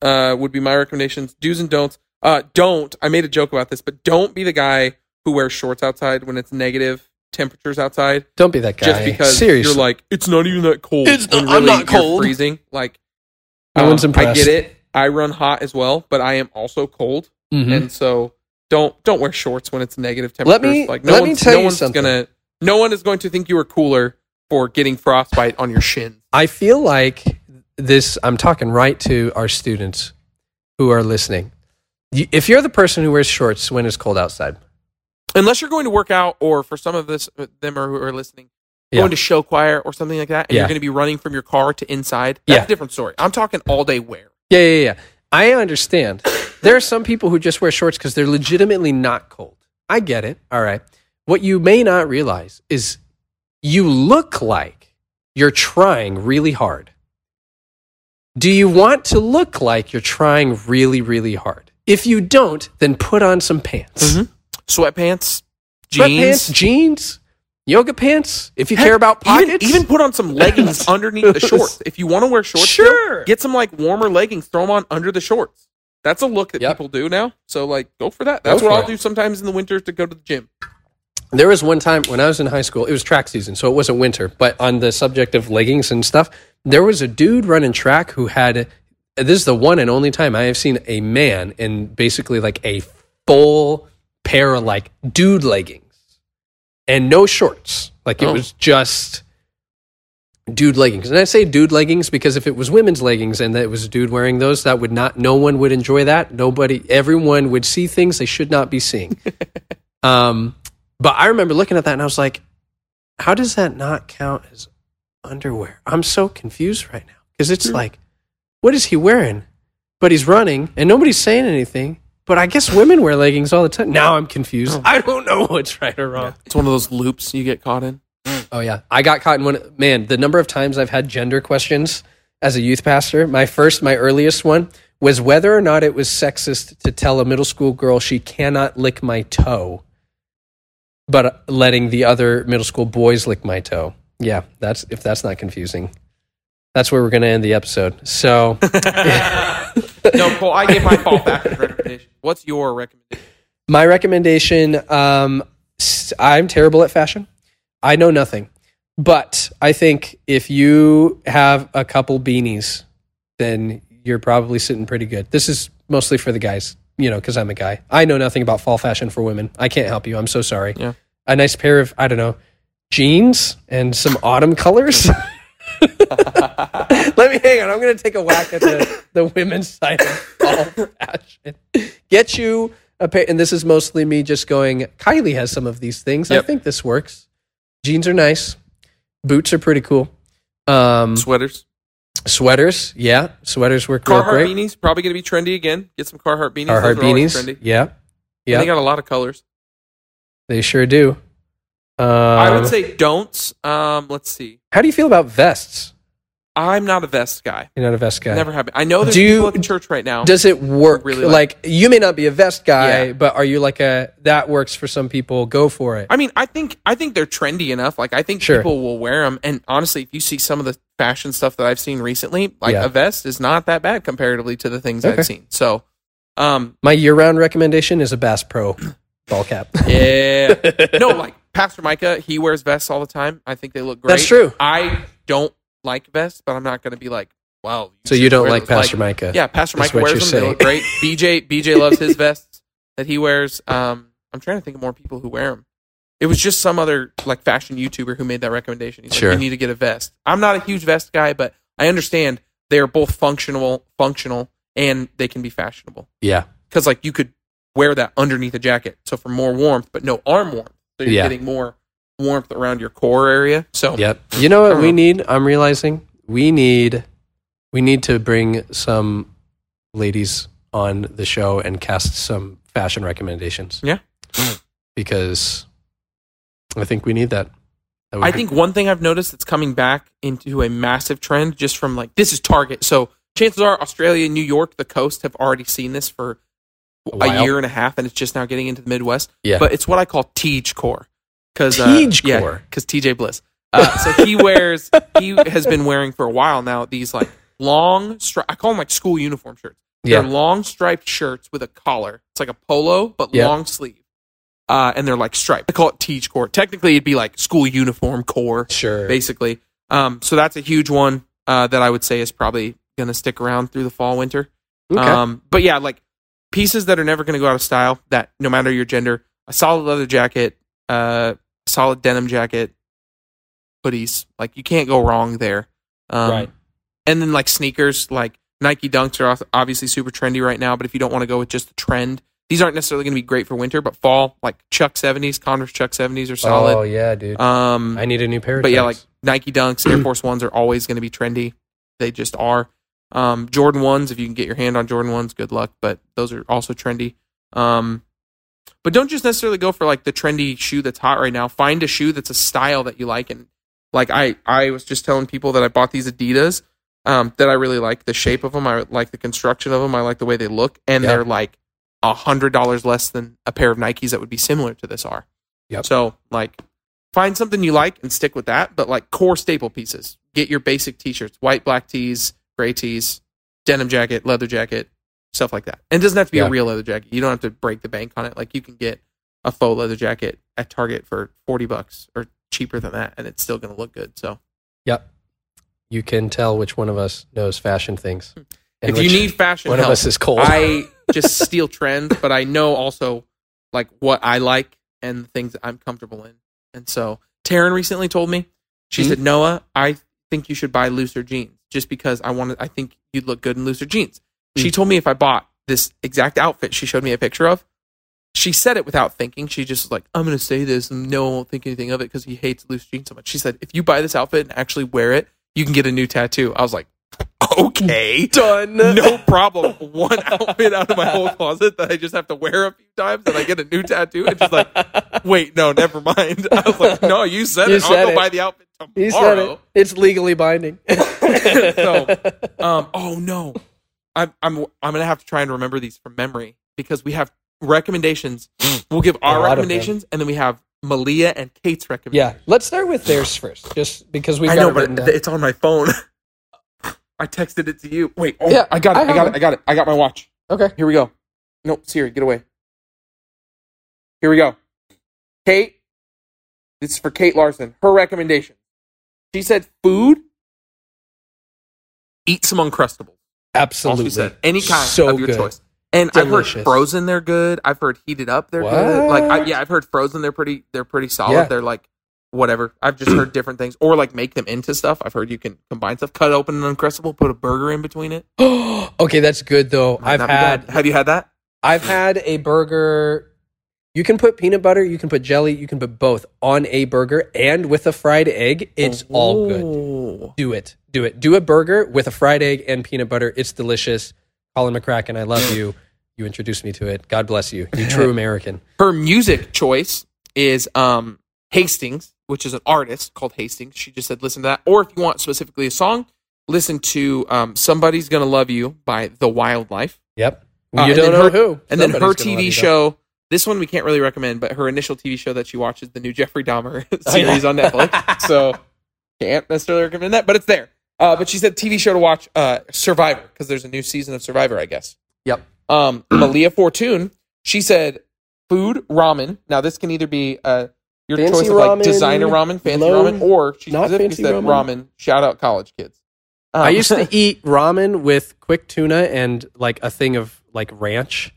Uh, would be my recommendations. Do's and don'ts. Uh, don't. I made a joke about this, but don't be the guy who wears shorts outside when it's negative temperatures outside, Don't be that guy. just because Seriously. you're like it's not even that cold. It's when not- I'm not you're cold. freezing. Like No um, one's I get it. I run hot as well, but I am also cold Mhm. and so don't don't wear shorts when it's negative temperatures. Let me- like no let me one's, tell no you one's something. gonna no one is going to think you are cooler for getting frostbite on your shin. I feel like this, I'm talking right to our students who are listening. If you're the person who wears shorts when it's cold outside, Unless you're going to work out, or for some of this them are, who are listening, Yeah. going to show choir or something like that, and Yeah. you're going to be running from your car to inside. That's Yeah. a different story. I'm talking all day wear. Yeah, yeah, yeah. I understand. There are some people who just wear shorts because they're legitimately not cold. I get it. All right. What you may not realize is you look like you're trying really hard Do you want to look like you're trying really, really hard? If you don't, then put on some pants. Mhm. Sweatpants, Sweatpants, jeans. jeans, yoga pants. If you Heck, care about pockets, Even, put on some leggings underneath the shorts. If you want to wear shorts, still, Sure. get some like warmer leggings. Throw them on under the shorts. That's a look that Yep. people do now. So like, go for that. Go That's what I'll it. do sometimes in the winter to go to the gym. There was one time when I was in high school, it was track season, so it wasn't winter, but on the subject of leggings and stuff, there was a dude running track who had this is the one and only time I have seen a man in basically like a full pair of like dude leggings and no shorts. Like it Oh. was just dude leggings. And I say dude leggings because if it was women's leggings and it was a dude wearing those, that would not no one would enjoy that. Nobody everyone would see things they should not be seeing. um but I remember looking at that and I was like, how does that not count as underwear? I'm so confused right now because it's like, what is he wearing? But he's running and nobody's saying anything. But I guess women wear leggings all the time. Now I'm confused. I don't know what's right or wrong. It's one of those loops you get caught in. Mm. Oh yeah, I got caught in one. Man, the number of times I've had gender questions as a youth pastor. My first, my earliest one was whether or not it was sexist to tell a middle school girl she cannot lick my toe, but letting the other middle school boys lick my toe. Yeah, that's if that's not confusing. That's where we're going to end the episode. So, no, Cole, I gave my fall fashion recommendation. What's your recommendation? my recommendation um, I'm terrible at fashion. I know nothing. But I think if you have a couple beanies, then you're probably sitting pretty good. This is mostly for the guys, you know, because I'm a guy. I know nothing about fall fashion for women. I can't help you. I'm so sorry. Yeah. A nice pair of, I don't know, jeans and some autumn colors. Let me hang on. I'm going to take a whack at the, the women's side of fall fashion. Get you a pair, and this is mostly me just going, Kylie has some of these things. I think this works. Jeans are nice. Boots are pretty cool. Um, Sweaters. sweaters, yeah. Sweaters work Carhartt great. beanies probably going to be trendy again. Get some Carhartt beanies. Carhartt beanies, Trendy. yeah. And Yeah, They got a lot of colors. they sure do. Um, I would say don'ts. Um, let's see. how do you feel about vests? I'm not a vest guy. You're not a vest guy. Never have been. I know there's Do you- people at the church right now. Does it work? Really like, you may not be a vest guy, Yeah. but are you like a that works for some people? Go for it. I mean, I think I think they're trendy enough. Like I think Sure. people will wear them. And honestly, if you see some of the fashion stuff that I've seen recently, like Yeah. a vest is not that bad comparatively to the things Okay. I've seen. So, um, My year-round recommendation is a Bass Pro ball cap. yeah, no, like Pastor Micah, he wears vests all the time. I think they look great. That's true. I don't like vests, but I'm not going to be like, wow. So you don't like those. Pastor Micah? Yeah, Pastor Micah wears them. They look great. BJ BJ loves his vests that he wears. Um, I'm trying to think of more people who wear them. It was just some other like fashion YouTuber who made that recommendation. He's Sure. like, you need to get a vest. I'm not a huge vest guy, but I understand they are both functional, functional, and they can be fashionable. Yeah. Because like you could wear that underneath a jacket, so for more warmth, but no arm warmth. So you're Yeah. getting more warmth around your core area. So Yep. You know what we need? I'm realizing we need we need to bring some ladies on the show and cast some fashion recommendations. Yeah. Because I think we need that. That I think one thing I've noticed that's coming back into a massive trend just from like this is Target. So chances are Australia New York, the coast, have already seen this for A a, year and a half, and it's just now getting into the Midwest. Yeah. But it's what I call teach core. Because Tej yeah, core? because TJ Bliss. Uh, so he wears he has been wearing for a while now these like long stri- I call them like school uniform shirts. Yeah. They're long striped shirts with a collar. It's like a polo but Yeah. long sleeve. Uh, and they're like striped. I call it Tej core. Technically, it'd be like school uniform core sure. basically. Um, so that's a huge one uh, that I would say is probably going to stick around through the fall winter. Okay. Um, but yeah, like pieces that are never going to go out of style. That no matter your gender, a solid leather jacket, uh, solid denim jacket, hoodies. Like you can't go wrong there. Um, Right. And then like sneakers, like Nike Dunks are obviously super trendy right now. But if you don't want to go with just the trend, these aren't necessarily going to be great for winter. But fall, like Chuck Seventies, Converse Chuck Seventies are solid. oh yeah, dude. um, I need a new pair of but yeah, like Nike Dunks, Air Force Ones are always going to be trendy. They just are. Um, Jordan ones, if you can get your hand on Jordan ones, good luck. But those are also trendy. Um, but don't just necessarily go for like the trendy shoe that's hot right now. Find a shoe that's a style that you like. And like I, I was just telling people that I bought these Adidas um, that I really like the shape of them. I like the construction of them. I like the way they look, and Yeah. they're like a hundred dollars less than a pair of Nikes that would be similar to this are. Yep. So like, find something you like and stick with that. But like core staple pieces, get your basic t-shirts, white, black tees, gray tees, denim jacket, leather jacket, stuff like that. And it doesn't have to be Yeah. a real leather jacket. You don't have to break the bank on it. Like you can get a faux leather jacket at Target for forty bucks or cheaper than that, and it's still going to look good. So Yep. You can tell which one of us knows fashion things. And Hmm. if you need fashion one help, of us is cold. I just steal trends, but I know also like what I like and the things that I'm comfortable in. And so Taryn recently told me, she Mhm. said, Noah, I think you should buy looser jeans just because I wanted, I think you'd look good in looser jeans. She Mm. told me if I bought this exact outfit she showed me a picture of, she said it without thinking. She just was like, I'm going to say this and no one won't think anything of it because he hates loose jeans so much. She said, if you buy this outfit and actually wear it, you can get a new tattoo. I was like, okay done. no problem. One outfit out of my whole closet that I just have to wear a few times, and I get a new tattoo. And she's like, "Wait, no, never mind." I was like, "No, you said You it. said I'll go it. buy the outfit He said tomorrow." it. It's legally binding. so, um, oh no, I'm I'm I'm gonna have to try and remember these from memory because we have recommendations. We'll give our lot of them. recommendations, and then we have Malia and Kate's recommendations. yeah, let's start with theirs first, just because we've I got know, it but down. it's on my phone. I texted it to you. Wait, oh, Yeah, I got it. I I, got it. it. I got it. I got my watch. Okay. Here we go. Nope, Siri, get away. Here we go. Kate, this is for Kate Larson. Her recommendation. She said, "Food, eat some uncrustables." Absolutely. said, any kind So of your good. choice. And I've heard frozen, they're good. I've heard heated up, they're good. Like, I, yeah, I've heard frozen, they're pretty, they're pretty solid. Yeah. They're like whatever. I've just heard different things, or like make them into stuff. I've heard you can combine stuff, cut open an uncrustable, put a burger in between it. okay, that's good though. Might I've not be bad. had Have you had that? I've had a burger. You can put peanut butter, you can put jelly, you can put both on a burger and with a fried egg. It's all good. Do it. Do it. Do a burger with a fried egg and peanut butter. It's delicious. Colin McCracken, I love you. You introduced me to it. God bless you. You true American. Her music choice is um Hastings, which is an artist called Hastings. She just said listen to that. Or if you want specifically a song, listen to um Somebody's Gonna Love You by The Wildlife. Yep. Uh, you don't know her- who. And then her Somebody's gonna love TV show, this one we can't really recommend, but her initial TV show that she watches, the new Jeffrey Dahmer Oh, yeah. series on Netflix. So can't necessarily recommend that, but it's there. Uh, but she said TV show to watch uh, Survivor because there's a new season of Survivor, I guess. Yep. Um, Malia Fortune, she said food ramen. Now this can either be uh, your Fancy choice of like designer ramen, fancy low- ramen, or she not specifically fancy said ramen. ramen. Shout out college kids. Um, I used to eat ramen with quick tuna and like a thing of like ranch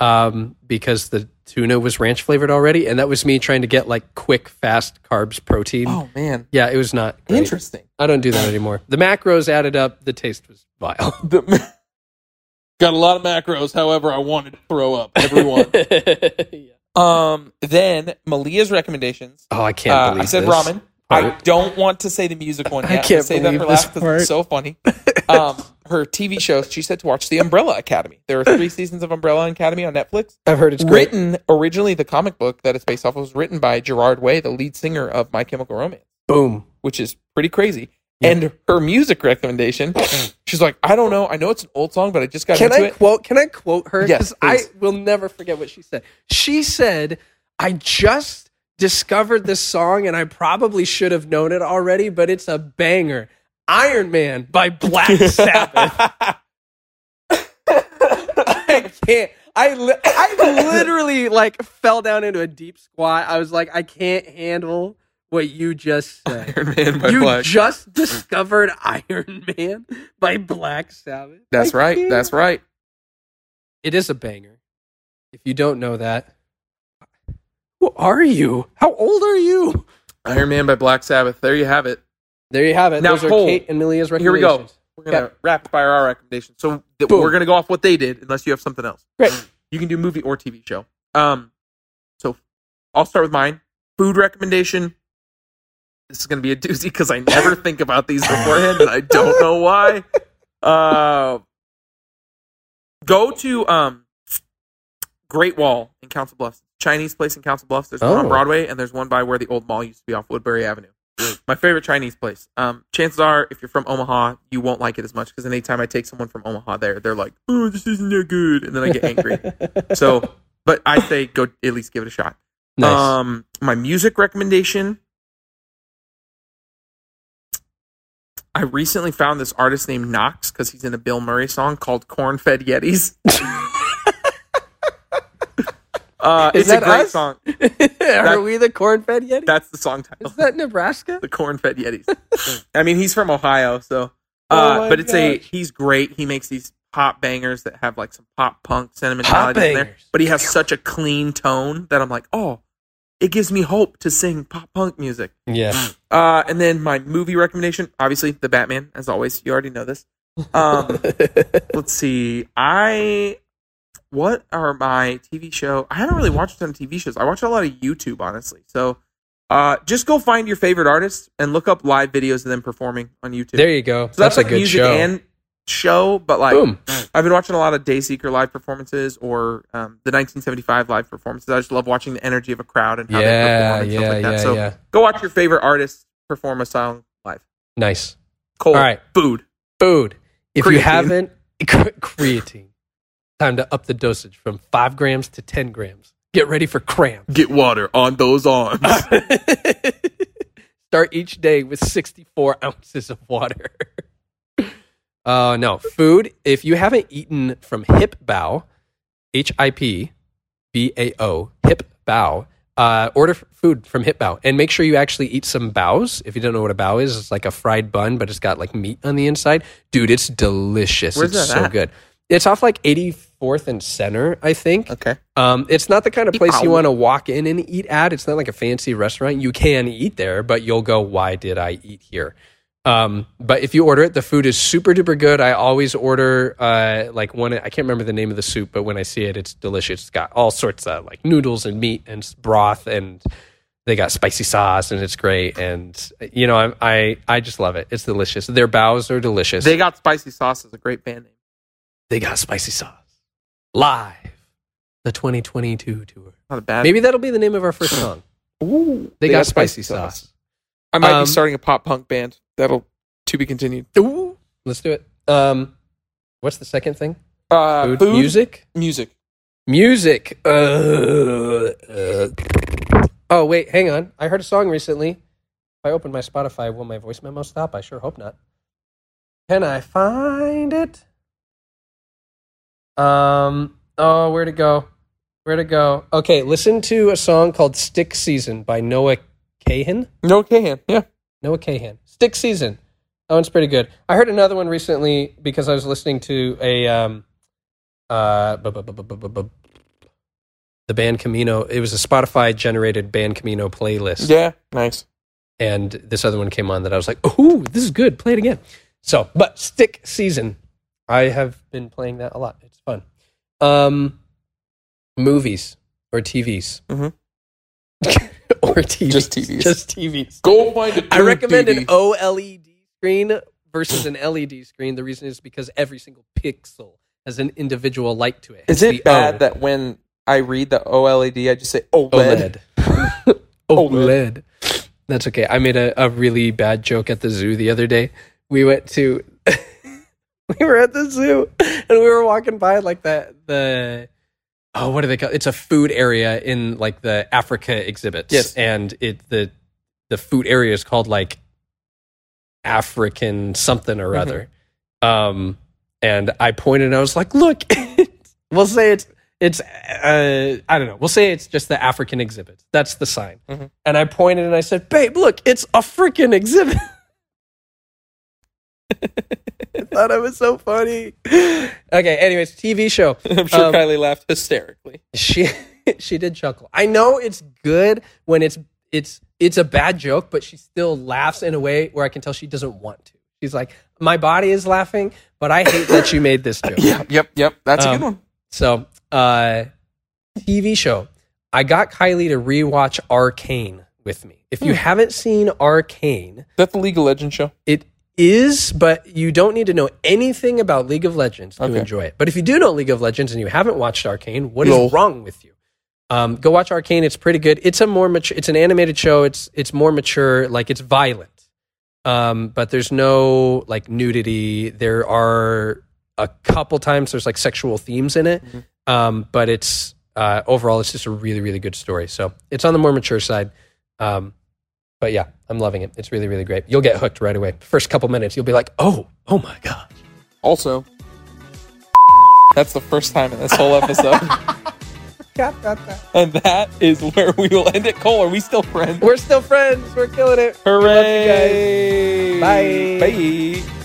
um, because the tuna was ranch flavored already. And that was me trying to get like quick, fast carbs protein. oh man, Yeah, it was not great. interesting. I don't do that anymore. The macros added up. The taste was vile. The- got a lot of macros. However, I wanted to throw up everyone. Yeah. um, then Malia's recommendations. Oh, I can't Uh, believe I said this. ramen. I don't want to say the music one I can't I'll say that for this last because part. it's so funny. Um, her TV show. She said to watch the Umbrella Academy. There are three seasons of Umbrella Academy on Netflix. I've heard it's great. Written originally, the comic book that it's based off of was written by Gerard Way, the lead singer of My Chemical Romance, Boom. which is pretty crazy. Yeah. And her music recommendation, she's like, I don't know. I know it's an old song, but I just got Can I it. quote? Can I quote her? Yes, I will never forget what she said. She said, "I just discovered this song, and I probably should have known it already, but it's a banger." Iron Man by Black Sabbath. I can't. I li- I literally like fell down into a deep squat. I was like, I can't handle what you just said. Iron Man by you Black. just discovered Iron Man by Black Sabbath. That's I right. can't. That's right. It is a banger. If you don't know that, who are you? How old are you? Iron Man by Black Sabbath. There you have it. There you have it. Now, Those are Cole, Kate and Malia's Here we go. recommendations. We're gonna Okay. rapid fire our recommendations. So th- we're gonna go off what they did, unless you have something else. Great. You can do movie or TV show. Um, so I'll start with mine. Food recommendation. This is gonna be a doozy because I never think about these beforehand, and I don't know why. Uh, go to um, Great Wall in Council Bluffs, Chinese place in Council Bluffs. There's one on Oh. Broadway, and there's one by where the old mall used to be off Woodbury Avenue. My favorite Chinese place. Um, chances are, if you're from Omaha, you won't like it as much because anytime I take someone from Omaha there, they're like, "Oh, this isn't that good," and then I get angry. so, but I say go at least give it a shot. nice. Um, my music recommendation. I recently found this artist named Knox because he's in a Bilmuri song called "Corn Fed Yetis." uh, it's that a great us? song. Are we the corn-fed yeti? That's the song title. Is that Nebraska? the corn fed yetis. I mean, he's from Ohio, so. Oh Uh, my but it's a he's great. He makes these pop bangers that have like some pop punk sentimentality in there. But he has such a clean tone that I'm like, oh, it gives me hope to sing pop punk music. Yeah. Uh, and then my movie recommendation, obviously, the Batman, as always. You already know this. Um, let's see. I what are my TV show? I haven't really watched a ton of TV shows. I watch a lot of YouTube, honestly. So uh, just go find your favorite artist and look up live videos of them performing on YouTube. there you go. so that's, a like good music show. and show, but like Boom. I've been watching a lot of Dayseeker live performances or um, the 1975 live performances. I just love watching the energy of a crowd and how they Yeah, perform and stuff yeah, like that. yeah, so yeah. go watch your favorite artist perform a song live. Nice. Cold All right. food. Food. If you haven't, creatine. Time to up the dosage from five grams to 10 grams. Get ready for cramps. Get water on those arms. Start each day with 64 ounces of water. Uh, no, food. If you haven't eaten from Hip Bao, H I P B A O, Hip Bao, uh, order f- food from Hip Bao and make sure you actually eat some baos. If you don't know what a bao is, it's like a fried bun, but it's got like meat on the inside. Dude, it's delicious. Where's it's that so at? good. It's off like 84th and Center, I think. okay. Um, it's not the kind of place you want to walk in and eat at. It's not like a fancy restaurant. You can eat there, but you'll go, why did I eat here? Um, but if you order it, the food is super duper good. I always order uh, like one. I can't remember the name of the soup, but when I see it, it's delicious. It's got all sorts of like noodles and meat and broth, and they got spicy sauce, and it's great. And you know, I I, I just love it. It's delicious. Their baos are delicious. They got spicy sauce is a great band name. They got spicy sauce live. The 2022 tour. Not a bad. Maybe that'll be the name of our first song. Ooh, They, got, spicy sauce. I might Um, be starting a pop punk band. That'll to be continued. Ooh, let's do it. Um, what's the second thing? Uh, Food, food, music, music. music. Uh, uh. Oh wait, hang on. I heard a song recently. If I open my Spotify, will my voice memo stop? I sure hope not. Can I find it? Um. Oh, where to go? Where to go? Okay, listen to a song called "Stick Season" by Noah Kahan. Noah Kahan. Yeah. Noah Kahan. Stick Season. That one's pretty good. I heard another one recently because I was listening to a um uh bu- bu- bu- the band Camino. It was a Spotify generated band Camino playlist. Yeah. Nice. And this other one came on that I was like, "Oh, this is good. Play it again." So, but Stick Season. I have been playing that a lot. It's fun. Um movies or TVs. Mhm. or TVs. Just TVs. Just TVs. Go find a I recommend an OLED screen versus an LED screen. The reason is because every single pixel has an individual light to it. Is Hence it the bad O. that when I read the OLED, I just say OLED? OLED? OLED. That's okay. I made a, a really bad joke at the zoo the other day. We went to we were at the zoo and we were walking by like the the oh what do they call it? It's a food area in like the Africa exhibits. Yes. And it the the food area is called like African something or other. Um and I pointed and I was like, look, we'll say it's it's uh, I don't know. We'll say it's just the African exhibit. That's the sign. Mhm. And I pointed and I said, "Babe, look, it's a freaking exhibit." I thought it was so funny. Okay, anyways, TV show. I'm sure Um, Kylie laughed hysterically. She she did chuckle. I know it's good when it's it's it's a bad joke, but she still laughs in a way where I can tell she doesn't want to. She's like, "My body is laughing, but I hate that you made this joke." Yep, yep, yep. That's a Um, good one. So, uh, TV show. I got Kylie to rewatch Arcane with me. If you Hmm. haven't seen Arcane, Is that the League of Legends show? it is, but you don't need to know anything about League of Legends to Okay. enjoy it. But if you do know League of Legends and you haven't watched Arcane, what is wrong with you? Um, go watch Arcane. It's pretty good. It's a more mature. It's an animated show. It's it's more mature. Like it's violent, um, but there's no like nudity. There are a couple times there's like sexual themes in it, um, but it's uh, overall it's just a really really good story. So it's on the more mature side. Um, but yeah, I'm loving it. It's really really great. You'll get hooked right away. First couple minutes, you'll be like, oh oh my god. Also, that's the first time in this whole episode. and that is where we will end it. Cole, are we still friends? We're still friends. We're killing it. Hooray! Bye. Bye.